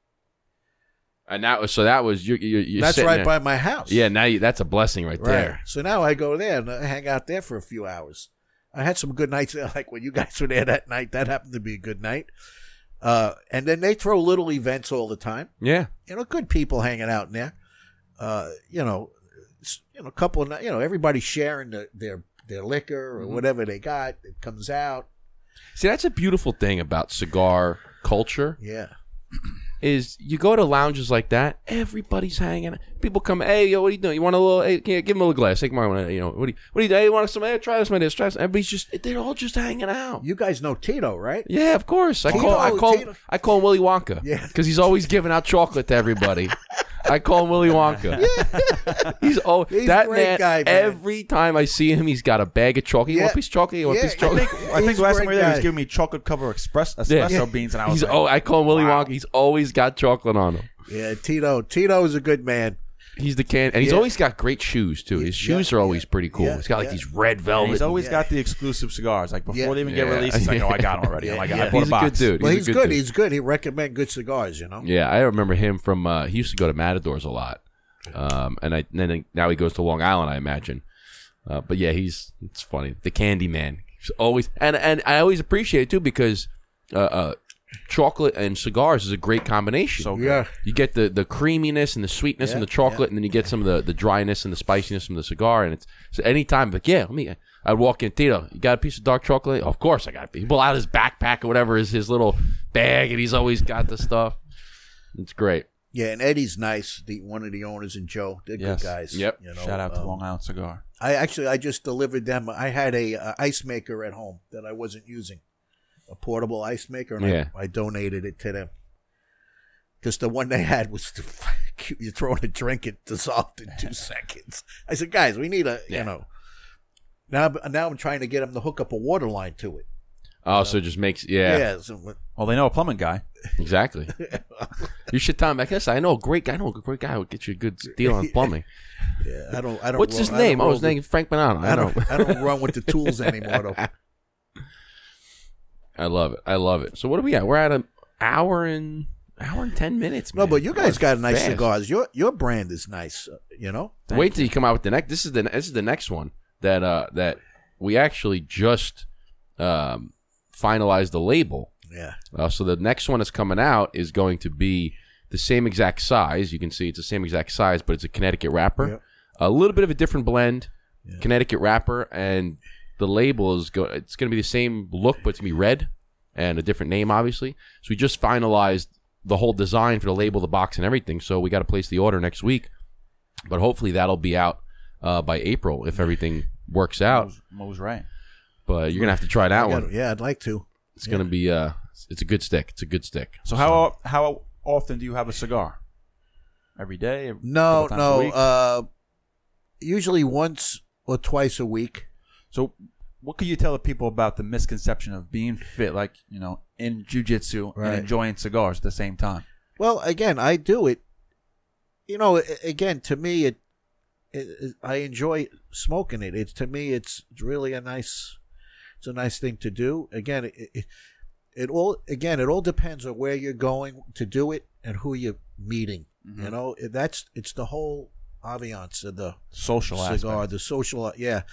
S2: And that was so that was you. you you're
S1: that's right
S2: there.
S1: by my house.
S2: Yeah, now you, that's a blessing right,
S1: Right.
S2: there.
S1: So now I go there and I hang out there for a few hours. I had some good nights there, <laughs> like when you guys were there that night. That happened to be a good night. Uh, and then they throw little events all the time.
S2: Yeah,
S1: You know, good people hanging out in there. Uh, you know, you know, a couple of you know, everybody sharing the, their their liquor or
S2: Mhm.
S1: whatever they got. It comes out.
S2: see, that's a beautiful thing about cigar culture
S1: Yeah. <clears throat>
S2: is you go to lounges like that, everybody's hanging. People come, hey, yo, what are you doing? You want a little? Hey, you give him a little glass. Take my one. You know, what do you? What do you? Hey, you want some? Hey, try this, man. This, try this. Everybody's just they're all just hanging out.
S1: You guys know Tito, right?
S2: Yeah, of course. I
S1: Tito,
S2: call I oh, call
S1: Tito.
S2: I call him Willy Wonka.
S1: Yeah.
S2: because he's always giving out chocolate to everybody. <laughs> I call him Willy Wonka. <laughs> He's oh
S1: He's a
S2: that
S1: great
S2: man,
S1: guy, man.
S2: Every time I see him, he's got a bag of chocolate. You want
S1: Yeah.
S2: a piece of chocolate? You want a
S1: Yeah,
S2: piece of
S1: I
S3: I
S2: chocolate?
S3: think, I think
S1: He's
S3: last time we were there, he was
S1: guy.
S3: giving me chocolate cover express,
S2: Yeah.
S3: espresso beans, and I was
S2: He's
S3: like,
S2: oh, I call him Willy
S3: wow.
S2: Wonka. He's always got chocolate on him.
S1: Yeah, Tito. Tito is a good man.
S2: He's the can, and he's
S1: Yeah.
S2: always got great shoes too. His
S1: Yeah,
S2: shoes are always
S1: yeah,
S2: pretty cool.
S1: yeah,
S2: he's got like
S1: yeah.
S2: these red
S3: And
S2: velvet.
S3: he's always
S1: Yeah.
S3: got the exclusive cigars. Like before
S1: Yeah.
S3: they even get
S2: Yeah.
S3: released, he's like, "No, I got them already." <laughs> I'm like,
S1: Yeah.
S3: "I bought
S2: he's
S3: a
S2: a good
S3: box."
S2: dude.
S1: Well, he's,
S2: good
S1: good.
S2: dude.
S1: He's good. He recommend good cigars. You know.
S2: Yeah, I remember him from. Uh, he used to go to Matadors a lot, um, and I and then now he goes to Long Island, I imagine. Uh, but yeah, he's it's funny. The Candy Man, he's always and and I always appreciate it too because uh, uh, chocolate and cigars is a great combination.
S3: So good.
S1: Yeah.
S2: you get the the creaminess and the sweetness and the chocolate, and then you get some of the, the dryness and the spiciness from the cigar. And it's so anytime, like yeah, let me. I'd walk in, Tito. You got a piece of dark chocolate? Of course, I got a piece. He pull out his backpack or whatever is his little bag, and he's always got the stuff. It's great.
S1: Yeah, and Eddie's nice. The one of the owners and Joe, they're
S3: Yes.
S1: good guys.
S2: Yep.
S1: You know,
S3: Shout out to
S1: um,
S3: Long Island Cigar.
S1: I actually I just delivered them. I had a, uh ice maker at home that I wasn't using, a portable ice maker, and
S2: Yeah.
S1: I, I donated it to them. Because the one they had was the, <laughs> you throw in a drink, it dissolved in two <laughs> seconds. I said, guys, we need a
S2: Yeah.
S1: you know. Now now I'm trying to get them to hook up a water line to it.
S2: Oh, so it just makes yeah,
S1: Yeah. so-
S3: Well, they know a plumbing guy.
S2: exactly. <laughs> you should tell him. I guess I know a great guy. I know a great guy who would get you a good deal on plumbing.
S1: yeah, I don't. I don't.
S2: What's
S1: ro-
S2: his
S1: I
S2: name? Oh, his
S1: the-
S2: name Frank Bonanno. I,
S1: I
S2: know.
S1: don't. I don't run with the tools anymore. Though.
S2: I love it. I love it. So what do we got? We're at an hour and hour and ten minutes.
S1: No, but you guys got nice
S2: fast.
S1: cigars. Your your brand is nice. uh, You know.
S2: Wait till you come out with the next. This is the this is the next one that uh that we actually just um finalized the label.
S1: Yeah.
S2: Uh, so the next one that's coming out is going to be the same exact size. You can see it's the same exact size, but it's a Connecticut wrapper.
S1: Yep.
S2: A little bit of a different blend,
S1: Yeah.
S2: Connecticut wrapper, and the label is go. It's going to be the same look, but it's going to be red and a different name, obviously. So we just finalized the whole design for the label, the box, and everything. So we got to place the order next week, but hopefully that'll be out uh, by April if everything works out.
S3: Mo's, Mo's right.
S2: But you're gonna have to try that
S1: got-
S2: one.
S1: yeah, I'd like to.
S2: It's gonna be uh, it's a good stick. It's a good stick.
S3: So how how often do you have a cigar? Every day?
S1: No,
S3: Couple times a
S1: no. Uh, usually once or twice a week.
S3: So, what could you tell the people about the misconception of being fit, like you know, in jujitsu
S1: Right.
S3: and enjoying cigars at the same time?
S1: Well, again, I do it. You know, again, to me, it it, I enjoy smoking it. It's to me, it's it's really a nice, it's a nice thing to do. Again, it, it, it all again, it all depends on where you're going to do it and who you're meeting.
S3: Mm-hmm.
S1: You know, that's it's the whole ambiance of the
S3: Social
S1: cigar,
S3: aspect.
S1: the social, yeah.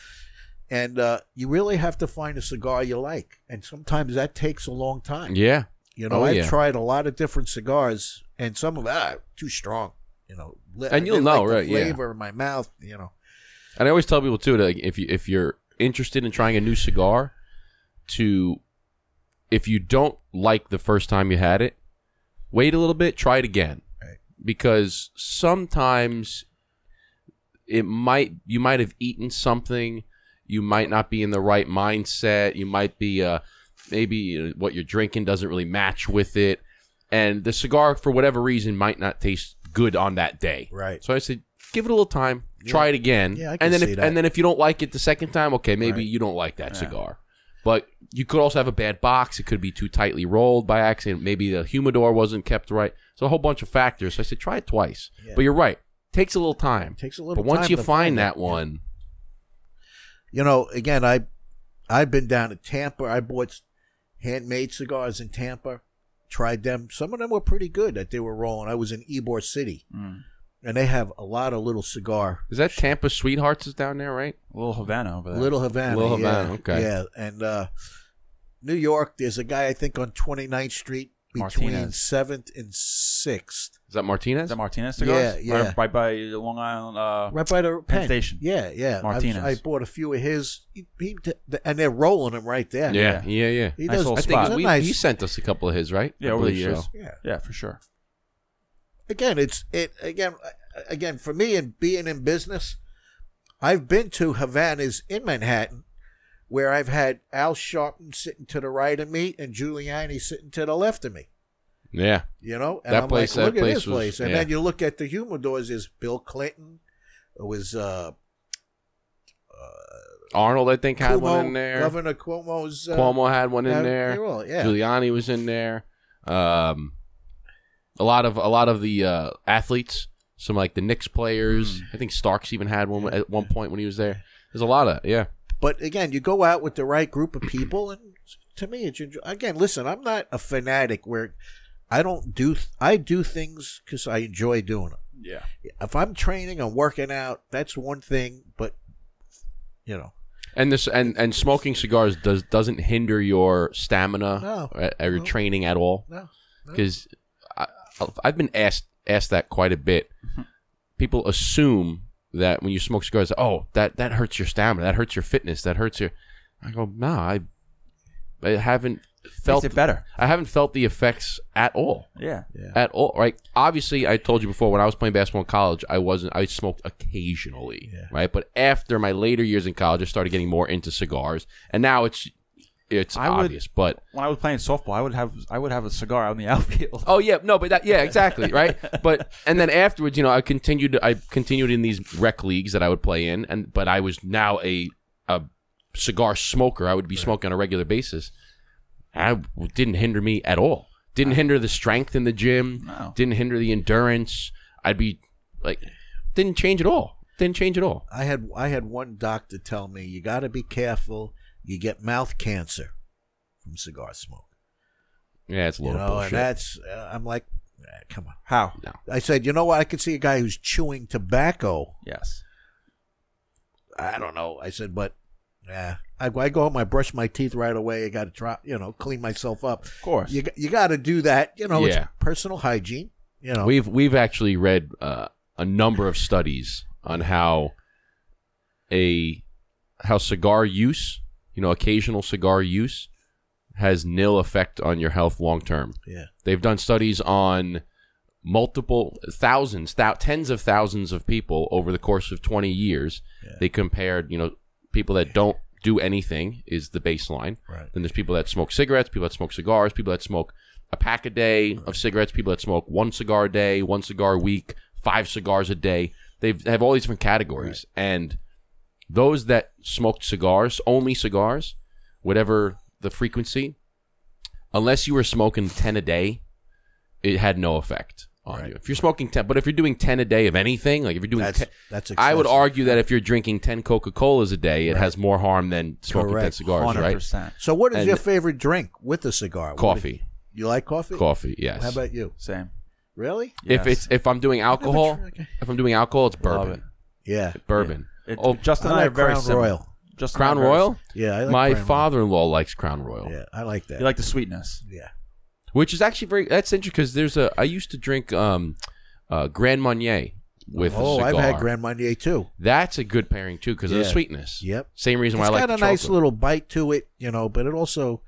S1: And uh, you really have to find a cigar you like, and sometimes that takes a long time.
S2: Yeah.
S1: You know,
S2: Oh,
S1: I've
S2: yeah.
S1: tried a lot of different cigars, and some of them ah, too strong. You know,
S2: And you'll
S1: like
S2: know,
S1: the
S2: right, yeah.
S1: Flavor in my mouth. You know,
S2: And I always tell people too that like, if you if you're interested in trying a new cigar, to if you don't like the first time you had it, wait a little bit, try it again,
S1: Right.
S2: because sometimes it might you might have eaten something, you might not be in the right mindset, you might be uh maybe what you're drinking doesn't really match with it, and the cigar for whatever reason might not taste good on that day.
S1: right?
S2: So I said, give it a little time, try it again,
S1: Yeah, I can
S2: and then
S1: see
S2: if
S1: that.
S2: and then if you don't like it the second time, okay, maybe
S1: Right.
S2: you don't like that
S3: Yeah.
S2: cigar. But you could also have a bad box. It could be too tightly rolled by accident. Maybe the humidor wasn't kept right. So a whole bunch of factors. So I said, try it twice.
S1: Yeah.
S2: But you're right. Takes a little time.
S1: takes a little.
S2: But once you find
S1: it.
S2: that one,
S1: you know, again, I, I've been down to Tampa. I bought handmade cigars in Tampa. Tried them. Some of them were pretty good that they were rolling. I was in Ybor City,
S3: Mm.
S1: and they have a lot of little cigar
S2: is that Tampa Sweethearts is down there, right?
S3: Little Havana over there.
S1: Little Havana.
S2: Little
S1: yeah,
S2: Havana, okay.
S1: Yeah, and uh, New York, there's a guy I think on 29th Street between
S3: Martinez.
S1: Seventh and Sixth,
S2: Is that Martinez?
S3: Is that Martinez cigars?
S1: Yeah, yeah.
S3: Right, right by the Long Island. Uh,
S1: right by the
S3: Penn
S1: Penn
S3: Station.
S1: Yeah, yeah. I've-
S3: Martinez.
S1: I bought a few of his, he, he, and they're rolling them right there.
S2: yeah, yeah, yeah.
S1: He
S3: Nice
S1: does.
S3: little
S2: I think we,
S1: nice.
S2: he sent us a couple of his, right?
S3: Yeah,
S2: I
S3: over the years.
S1: yeah.
S3: yeah, for sure.
S1: Again, it's it again. Again, for me and being in business, I've been to Havanas in Manhattan, where I've had Al Sharpton sitting to the right of me and Giuliani sitting to the left of me.
S2: Yeah.
S1: You know, and
S2: That
S1: I'm
S2: place-
S1: like,
S2: that
S1: look at
S2: place
S1: this
S2: was-
S1: place, and
S2: yeah.
S1: then you look at the humidors. Is Bill Clinton? It was uh,
S2: Arnold, I think, had one in there.
S1: Governor Cuomo's. Uh,
S2: Cuomo had one in
S1: uh,
S2: there.
S1: all- yeah,
S2: Giuliani was in there. Um, a lot of a lot of the uh, athletes, some like the Knicks players. I think Starks even had one at one point when he was there. There's a lot of yeah.
S1: But again, you go out with the right group of people, and to me, it's enjoy- again. Listen, I'm not a fanatic where I don't do. I do things because I enjoy doing them.
S3: Yeah.
S1: If I'm training, I'm working out. That's one thing, but you know,
S2: And this and and smoking cigars does doesn't hinder your stamina
S1: No.
S2: or, or your
S1: No.
S2: training at all.
S1: no.
S2: because I've been asked asked that quite a bit. Mm-hmm. People assume that when you smoke cigars, oh, that that hurts your stamina, that hurts your fitness, that hurts your. I go, no, I, I haven't felt
S3: it better.
S2: I haven't felt the effects at all,
S3: Yeah.
S2: at all. Right? Obviously, I told you before when I was playing basketball in college, I wasn't. I smoked occasionally,
S1: Yeah.
S2: right? But after my later years in college, I started getting more into cigars, and now it's it's
S3: I would-
S2: obvious, but.
S3: When I was playing softball, I would have I would have a cigar out in the <laughs> outfield.
S2: Oh yeah, no, but that yeah, exactly, right? <laughs> But and then afterwards, you know, I continued I continued in these rec leagues that I would play in and but I was now a a cigar smoker. I would be smoking on a regular basis. I didn't hinder me at all. Didn't hinder the strength in the gym.
S3: No.
S2: Didn't hinder the endurance. I'd be like didn't change at all. Didn't change at all.
S1: I had I had one doctor tell me you got to be careful. You get mouth cancer from cigar smoke.
S2: Yeah, it's a
S1: You
S2: little
S1: know,
S2: bullshit.
S1: and that's uh, I'm like, eh, come on.
S3: How?
S1: I said, you know what? I could see a guy who's chewing tobacco.
S3: Yes.
S1: I don't know. I said, but yeah, I, I go home, I brush my teeth right away. I got to try, you know, clean myself up.
S3: Of course.
S1: You you got to do that. You know,
S2: Yeah.
S1: it's personal hygiene. You know,
S2: We've we've actually read uh, a number of studies on how a how cigar use, you know, occasional cigar use has nil effect on your health long term.
S1: yeah,
S2: They've done studies on multiple thousands, thou- tens of thousands of people over the course of 20 years.
S1: Yeah.
S2: They compared, you know, people that don't do anything is the baseline.
S1: right.
S2: Then there's people that smoke cigarettes, people that smoke cigars, people that smoke a pack a day of cigarettes, people that smoke one cigar a day, one cigar a week, five cigars a day. They've, they have all these different categories. And those that smoked cigars, only cigars, whatever the frequency, unless you were smoking 10 a day, it had no effect. on
S1: Right.
S2: you. If you're smoking ten, but if you're doing ten a day of anything, like if you're doing,
S1: That's
S2: 10,
S1: that's.
S2: I would argue that if you're drinking ten Coca Colas a day, it
S1: Right.
S2: has more harm than smoking ten cigars,
S3: Hundred
S2: right?
S3: percent.
S1: So, what is
S2: And-
S1: your favorite drink with a cigar?
S2: Coffee,
S1: you like coffee?
S2: coffee, yes.
S1: How about you?
S3: Same.
S1: Really?
S2: if it's if I'm doing alcohol, if I'm doing alcohol, it's
S3: Love
S2: bourbon,
S1: Yeah.
S2: bourbon.
S3: It,
S2: Oh,
S3: Justin
S1: I
S3: and I are
S1: like
S3: very
S1: Crown
S3: similar.
S1: Royal.
S3: Justin
S2: Crown
S3: and I are very
S2: Royal.
S1: Yeah, I like
S2: My
S1: Crown
S2: father-in-law likes Crown Royal.
S1: Yeah, I like that.
S3: You like the sweetness.
S1: yeah.
S2: which is actually very that's interesting because there's a I used to drink um uh Grand Marnier with
S1: oh,
S2: a cigar.
S1: Oh, I've had Grand Marnier too.
S2: That's a good pairing too because of the
S1: Yeah.
S2: sweetness.
S1: Yep.
S2: Same reason
S1: It's
S2: why I like
S1: got a nice
S2: chocolate.
S1: little bite to it, you know, but it also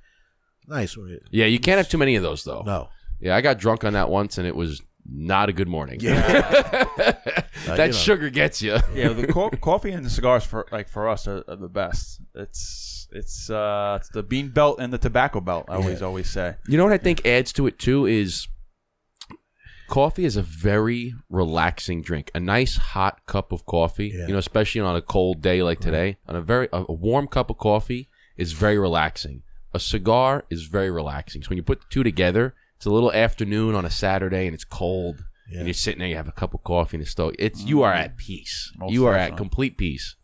S1: nice. when it-
S2: Yeah, you can't have too many of those though.
S1: No.
S2: Yeah, I got drunk on that once and it was not a good morning.
S1: Yeah. <laughs>
S2: that
S1: you know.
S2: sugar gets you.
S3: Yeah, the <laughs> co- coffee and the cigars for like for us are, are the best. It's it's uh it's the bean belt and the tobacco belt. I always always say.
S2: You know what I think adds to it too is coffee is a very relaxing drink. A nice hot cup of coffee,
S1: Yeah.
S2: you know, especially on a cold day like today, on a very a, a warm cup of coffee is very relaxing. A cigar is very relaxing. So when you put the two together, it's a little afternoon on a Saturday and it's cold.
S1: Yeah.
S2: And you're sitting there, you have a cup of coffee in the stove. It's you are at peace.
S3: Most
S2: you are at
S3: definitely.
S2: complete peace.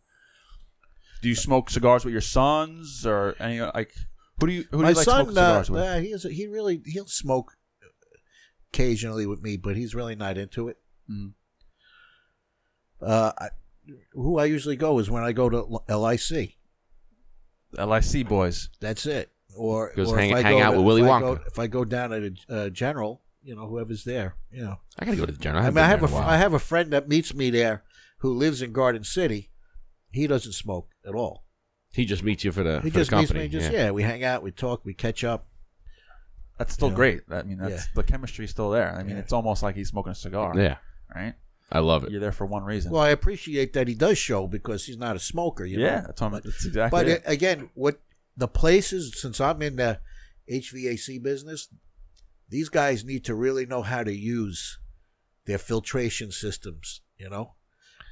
S3: Do you smoke cigars with your sons or any like who do you who do
S1: My
S3: you like
S1: son,
S3: smoking cigars
S1: uh,
S3: with?
S1: uh, he is, he really he'll smoke occasionally with me, but he's really not into it.
S3: Mhm.
S1: Uh, I, who I usually go is when I go to LIC.
S3: LIC boys.
S1: That's it. Or
S2: Goes
S1: or
S2: hang-
S1: if I
S2: hang
S1: go
S2: out
S1: to-
S2: with Willy
S1: if I go-
S2: Wonka.
S1: if I go down at a uh, general, you know, whoever's there, you know.
S2: I gotta go to the general.
S1: I,
S2: haven't
S1: mean, I have
S2: there
S1: a
S2: in
S1: fr-
S2: while.
S1: I have a friend that meets me there who lives in Garden City. He doesn't smoke at all.
S2: He just meets you for the,
S1: He
S2: for
S1: just
S2: the
S1: meets
S2: company.
S1: me. Just yeah. we hang out, we talk, we catch up.
S3: That's still
S1: You know,
S3: great. I mean, that's
S1: yeah.
S3: the chemistry's still there. I mean,
S1: Yeah.
S3: it's almost like he's smoking a cigar.
S2: yeah.
S3: Right.
S2: I love it.
S3: You're there for one reason.
S1: Well, I appreciate that he does show because he's not a smoker. You
S3: yeah,
S1: know?
S3: that's, what I'm, that's exactly.
S1: But
S3: it.
S1: again, what the places since I'm in the HVAC business, these guys need to really know how to use their filtration systems. You know.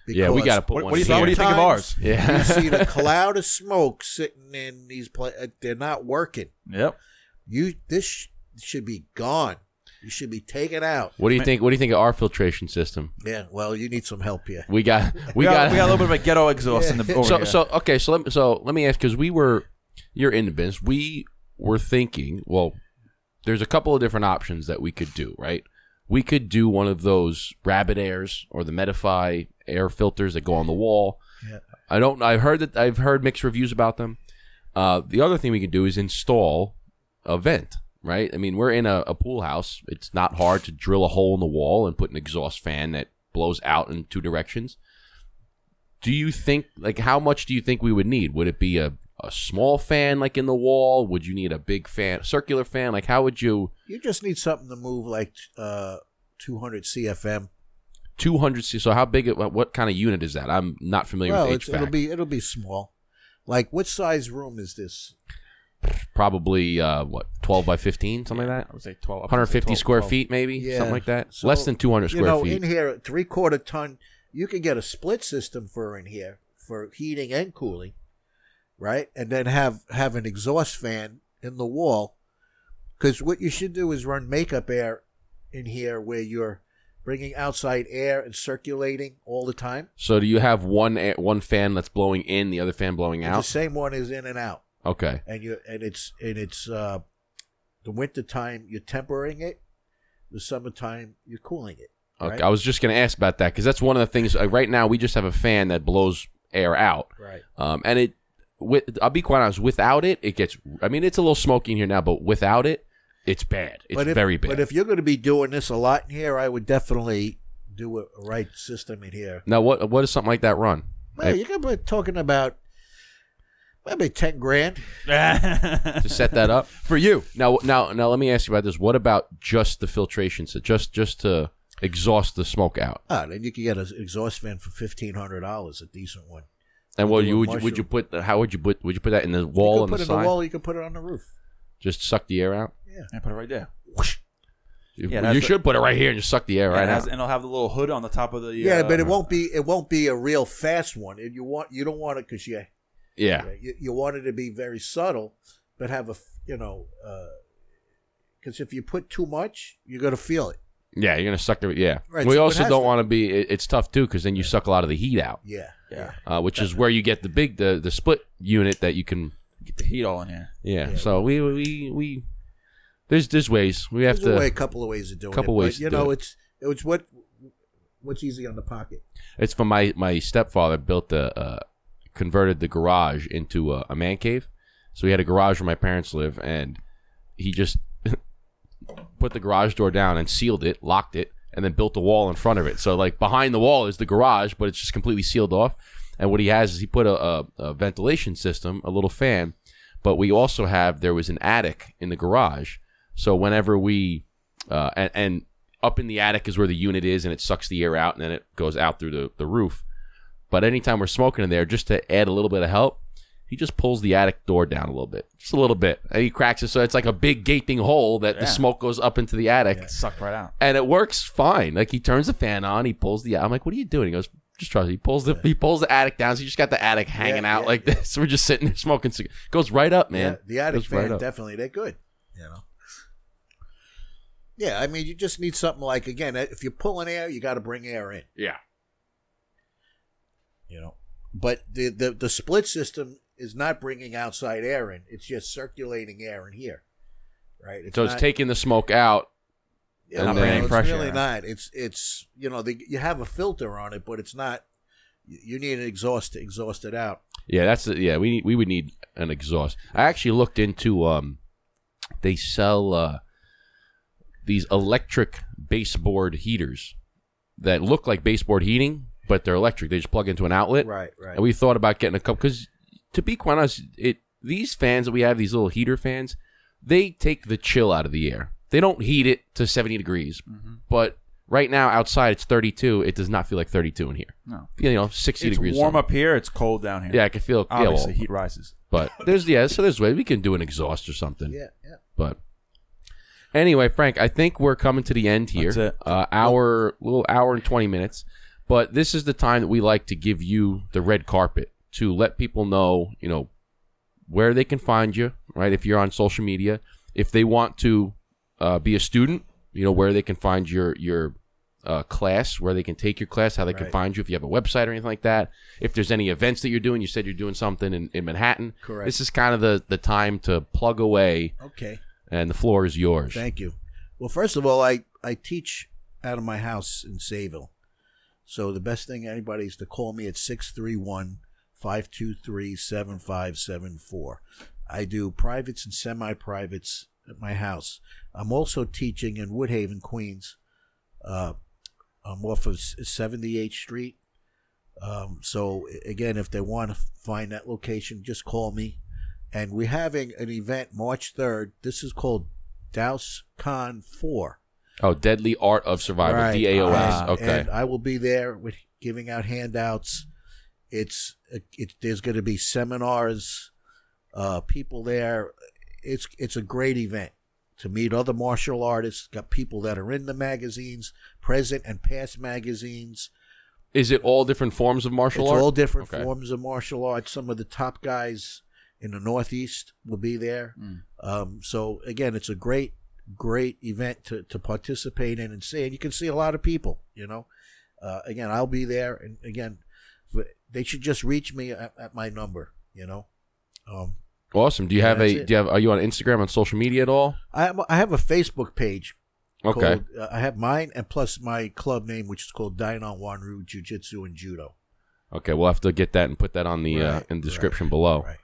S2: Yeah, we gotta put
S3: what,
S2: one
S3: what do you think? What do you think of ours? <laughs>
S2: Yeah.
S1: You see the cloud of smoke sitting in these places. Uh, they're not working.
S3: Yep.
S1: You this sh- should be gone. You should be taken out.
S2: What do you think? What do you think of our filtration system?
S1: Yeah. Well, you need some help here.
S2: We got we,
S3: We got,
S2: got,
S3: we got a little bit of a ghetto exhaust in the over
S2: so
S3: here.
S2: so okay. So let me, so let me ask because we were you're in the business. We were thinking. Well, there's a couple of different options that we could do. Right. We could do one of those rabbit airs or the Medify air filters that go on the wall.
S1: Yeah.
S2: I don't. I've heard that. I've heard mixed reviews about them. Uh, the other thing we could do is install a vent. Right. I mean, we're in a, a pool house. It's not hard to drill a hole in the wall and put an exhaust fan that blows out in two directions. Do you think like how much do you think we would need? Would it be a, a small fan like in the wall? Would you need a big fan, circular fan? Like how would you
S1: You just need something to move like uh, 200 CFM.
S2: 200 c so how big it- what, what kind of unit is that? I'm not familiar
S1: Well,
S2: with
S1: it's,
S2: HVAC.
S1: it'll be it'll be small. Like what size room is this?
S2: Probably uh what 12 by 15 something like that.
S3: I would say 12.
S2: 150
S3: 12,
S2: square
S3: 12.
S2: feet maybe,
S1: Yeah.
S2: something like that.
S1: So,
S2: Less than 200
S1: You
S2: square
S1: know,
S2: feet.
S1: in here, three quarter ton. You can get a split system for in here for heating and cooling, right? And then have have an exhaust fan in the wall. Because what you should do is run makeup air in here where you're bringing outside air and circulating all the time.
S2: so do you have one air, one fan that's blowing in, the other fan blowing
S1: out? the same one is in and out.
S2: Okay.
S1: and you and it's and it's uh the winter time you're tempering it the summertime you're cooling it
S2: Okay.
S1: right?
S2: I was just going to ask about that cuz that's one of the things uh, right now we just have a fan that blows air out.
S1: right
S2: Um, and it, with, I'll be quite honest, without it, it gets. I mean, it's a little smoky in here now, but without it, it's bad. It's
S1: but if,
S2: very bad.
S1: but if you're going to be doing this a lot in here i would definitely do a, a right system in here
S2: now, what what does something like that run?
S1: well, you're gonna be talking about maybe 10 grand <laughs>
S2: to set that up
S3: for you.
S2: now, now, now, let me ask you about this. What about just the filtration? So just just to exhaust the smoke out.
S1: ah, then you can get an exhaust fan for $1500 a decent one
S2: And what you would you, would you put? How would you put? Would you put that in the
S1: you
S2: wall
S1: can
S2: on
S1: put
S2: the
S1: it in
S2: side?
S1: the wall you can put it on the roof
S2: Just suck the air out.
S3: Yeah, I put it right there.
S2: You,
S3: Yeah,
S2: you
S3: that's
S2: should put it right here and just suck the air
S3: and,
S2: right
S3: it has,
S2: out.
S3: and it'll have the little hood on the top of the.
S1: yeah
S3: uh,
S1: but it won't be it won't be a real fast one and you want you don't want it because you
S2: Yeah.
S1: Yeah, you, you want it to be very subtle, but have a f- you know, because if you put too much, you're gonna feel it.
S2: Yeah, you're gonna suck it. Yeah.
S1: Right,
S2: we
S1: so it
S2: also
S1: has
S2: don't
S1: to-
S2: want to be. It, it's tough too because then you suck a lot of the heat out,
S1: Yeah, yeah.
S2: uh, which is where you get the big the the split unit that you can.
S3: Get the heat all in here.
S2: Yeah.
S1: Yeah.
S2: So we we we. There's there's ways we have
S1: There's a
S2: to.
S1: way, a couple of ways of doing
S2: couple
S1: it.
S2: ways
S1: but,
S2: to
S1: you
S2: do
S1: know,
S2: it.
S1: it's it's what what's easy on the pocket.
S2: It's from my my stepfather built the uh, converted the garage into a, a man cave. So he had a garage where my parents live, and he just <laughs> put the garage door down and sealed it, locked it, and then built a wall in front of it. So like behind the wall is the garage, but it's just completely sealed off. And what he has is he put a, a, a ventilation system, a little fan, but we also have there was an attic in the garage. So whenever we uh, and, and up in the attic is where the unit is, and it sucks the air out, and then it goes out through the, the roof. But anytime we're smoking in there, just to add a little bit of help, he just pulls the attic door down a little bit, just a little bit. And he cracks it so it's like a big gaping hole that the smoke goes up into the attic,
S3: It sucked right out.
S2: and it works fine. Like he turns the fan on, he pulls the. I'm like, what are you doing? He goes, just trust. me." He pulls the he pulls the attic down. So you just got the attic hanging
S1: Yeah,
S2: out
S1: yeah,
S2: like this. <laughs> We're just sitting there smoking. cig- Goes right up, man.
S1: Yeah, the attic
S2: Goes right
S1: fan
S2: up.
S1: definitely they're good. You know. Yeah, I mean, you just need something like again, if you're pulling air, you got to bring air in.
S2: Yeah.
S1: You know, but the, the the split system is not bringing outside air in; it's just circulating air in here, right?
S2: So it's
S1: not-
S2: taking the smoke out.
S1: Yeah,
S2: and then-
S1: it's
S3: fresh
S1: really
S3: air.
S1: not. It's it's you know the, you have a filter on it, but it's not. You you need an exhaust to exhaust it out.
S2: Yeah, that's yeah. We we would need an exhaust. I actually looked into um, they sell uh, these electric baseboard heaters that look like baseboard heating, but they're electric. They just plug into an outlet.
S1: Right, right.
S2: And we thought about getting a couple because, to be quite honest, it these fans that we have, these little heater fans, they take the chill out of the air. They don't heat it to seventy degrees,
S3: Mm-hmm.
S2: but right now outside it's thirty two. It does not feel like thirty two in here.
S3: No.
S2: You know, sixty
S3: It's
S2: degrees.
S3: warm up here. It's cold down here.
S2: Yeah, I can feel. Yeah,
S3: Obviously,
S2: well,
S3: heat rises.
S2: but <laughs> there's yeah, so there's way we can do an exhaust or something.
S1: yeah, yeah.
S2: But anyway, Frank, I think we're coming to the end here.
S3: That's it.
S2: Uh, hour, little hour and twenty minutes. But this is the time that we like to give you the red carpet to let people know, you know, where they can find you. Right, if you're on social media, if they want to uh, be a student, you know, where they can find your your uh, class, where they can take your class, how they can find you, if you have a website or anything like that. If there's any events that you're doing, you said you're doing something in, in Manhattan.
S1: Correct.
S2: This is kind of the, the time to plug away,
S1: Okay.
S2: and the floor is yours.
S1: Thank you. Well, first of all, I, I teach out of my house in Sayville. So the best thing anybody is to call me at 631 523 7574. I do privates and semi privates at my house. I'm also teaching in Woodhaven, Queens. Uh, I'm off of 78th Street. Um, so, again, if they want to find that location, just call me. And we're having an event March 3rd. This is called DAOS Con 4.
S2: Oh, Deadly Art of Survival,
S1: Right.
S2: DAOS.
S3: Ah,
S2: okay.
S1: And I will be there with giving out handouts. It's it, there's going to be seminars, uh, people there. It's it's a great event to meet other martial artists. Got people that are in the magazines, present and past magazines.
S2: Is it all different forms of martial arts?
S1: it's
S2: art?
S1: all different
S2: Okay.
S1: forms of martial arts. Some of the top guys in the Northeast will be there.
S3: Mm.
S1: Um, so again, it's a great, great event to, to participate in and see. And you can see a lot of people. You know, uh, again, I'll be there. And again, but they should just reach me at, at my number. You know, um,
S2: Awesome. Do you have a?
S1: it.
S2: Do you have? Are you on Instagram on social media at all?
S1: I have, I have a Facebook page.
S2: Okay.
S1: Called, uh, I have mine and plus my club name, which is called Dainon Wanru Jiu Jitsu and Judo.
S2: Okay. We'll have to get that and put that on the uh, in the
S1: right,
S2: description below.
S1: Right.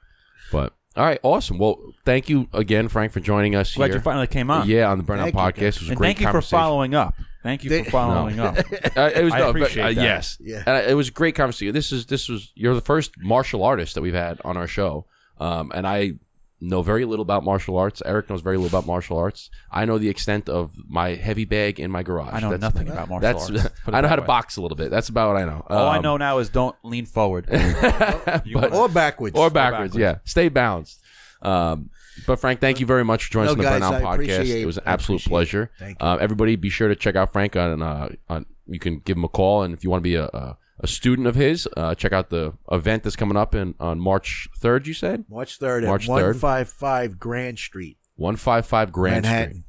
S2: But all right, awesome. Well, thank you again, Frank, for joining us
S3: Glad
S2: here.
S3: you finally came on.
S2: Yeah, on the Burndown
S1: Thank you,
S2: Podcast.
S1: guys.
S2: It was a
S3: and
S2: great
S3: thank you for following up. Thank you
S1: They-
S3: for following up. <laughs>
S2: Uh, it was
S3: I
S2: no, but,
S3: appreciate
S2: uh,
S3: that.
S2: yes,
S1: Yeah.
S2: and uh, it was a great conversation. This is this was you're the first martial artist that we've had on our show, um, and I know very little about martial arts. Eric knows very little about martial arts. I know the extent of my heavy bag in my garage.
S3: I know
S2: That's-
S3: nothing about martial
S2: That's
S3: arts. <laughs> Put it
S2: I know
S3: that
S2: how to
S3: way.
S2: box a little bit. That's about what I know.
S3: All I
S2: Um,
S3: know now is don't lean forward. <laughs>
S2: but,
S1: Or backwards.
S2: or backwards,
S3: backwards.
S2: yeah. Stay balanced. Um, but Frank, thank you very much for joining
S1: No,
S2: us on the
S1: guys,
S2: Burndown
S1: I
S2: Podcast. It was an absolute
S1: appreciate it.
S2: pleasure.
S1: Thank you.
S2: Uh, everybody, be sure to check out Frank on. Uh, on you can give him a call, and if you want to be a, a, a student of his, uh, check out the event that's coming up in on March third. You said
S1: March 3rd at
S2: March 3rd.
S1: 155 Grand Street,
S2: one five five Grand
S1: Manhattan.
S2: Street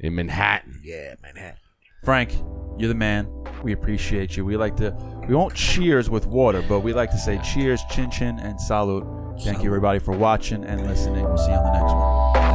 S2: in Manhattan.
S1: Yeah, Manhattan.
S3: Frank, you're the man. We appreciate you. We like to. We won't cheers with water, but we like to say cheers, chin chin, and salute. Thank you, everybody, for watching and listening. We'll see you on the next one.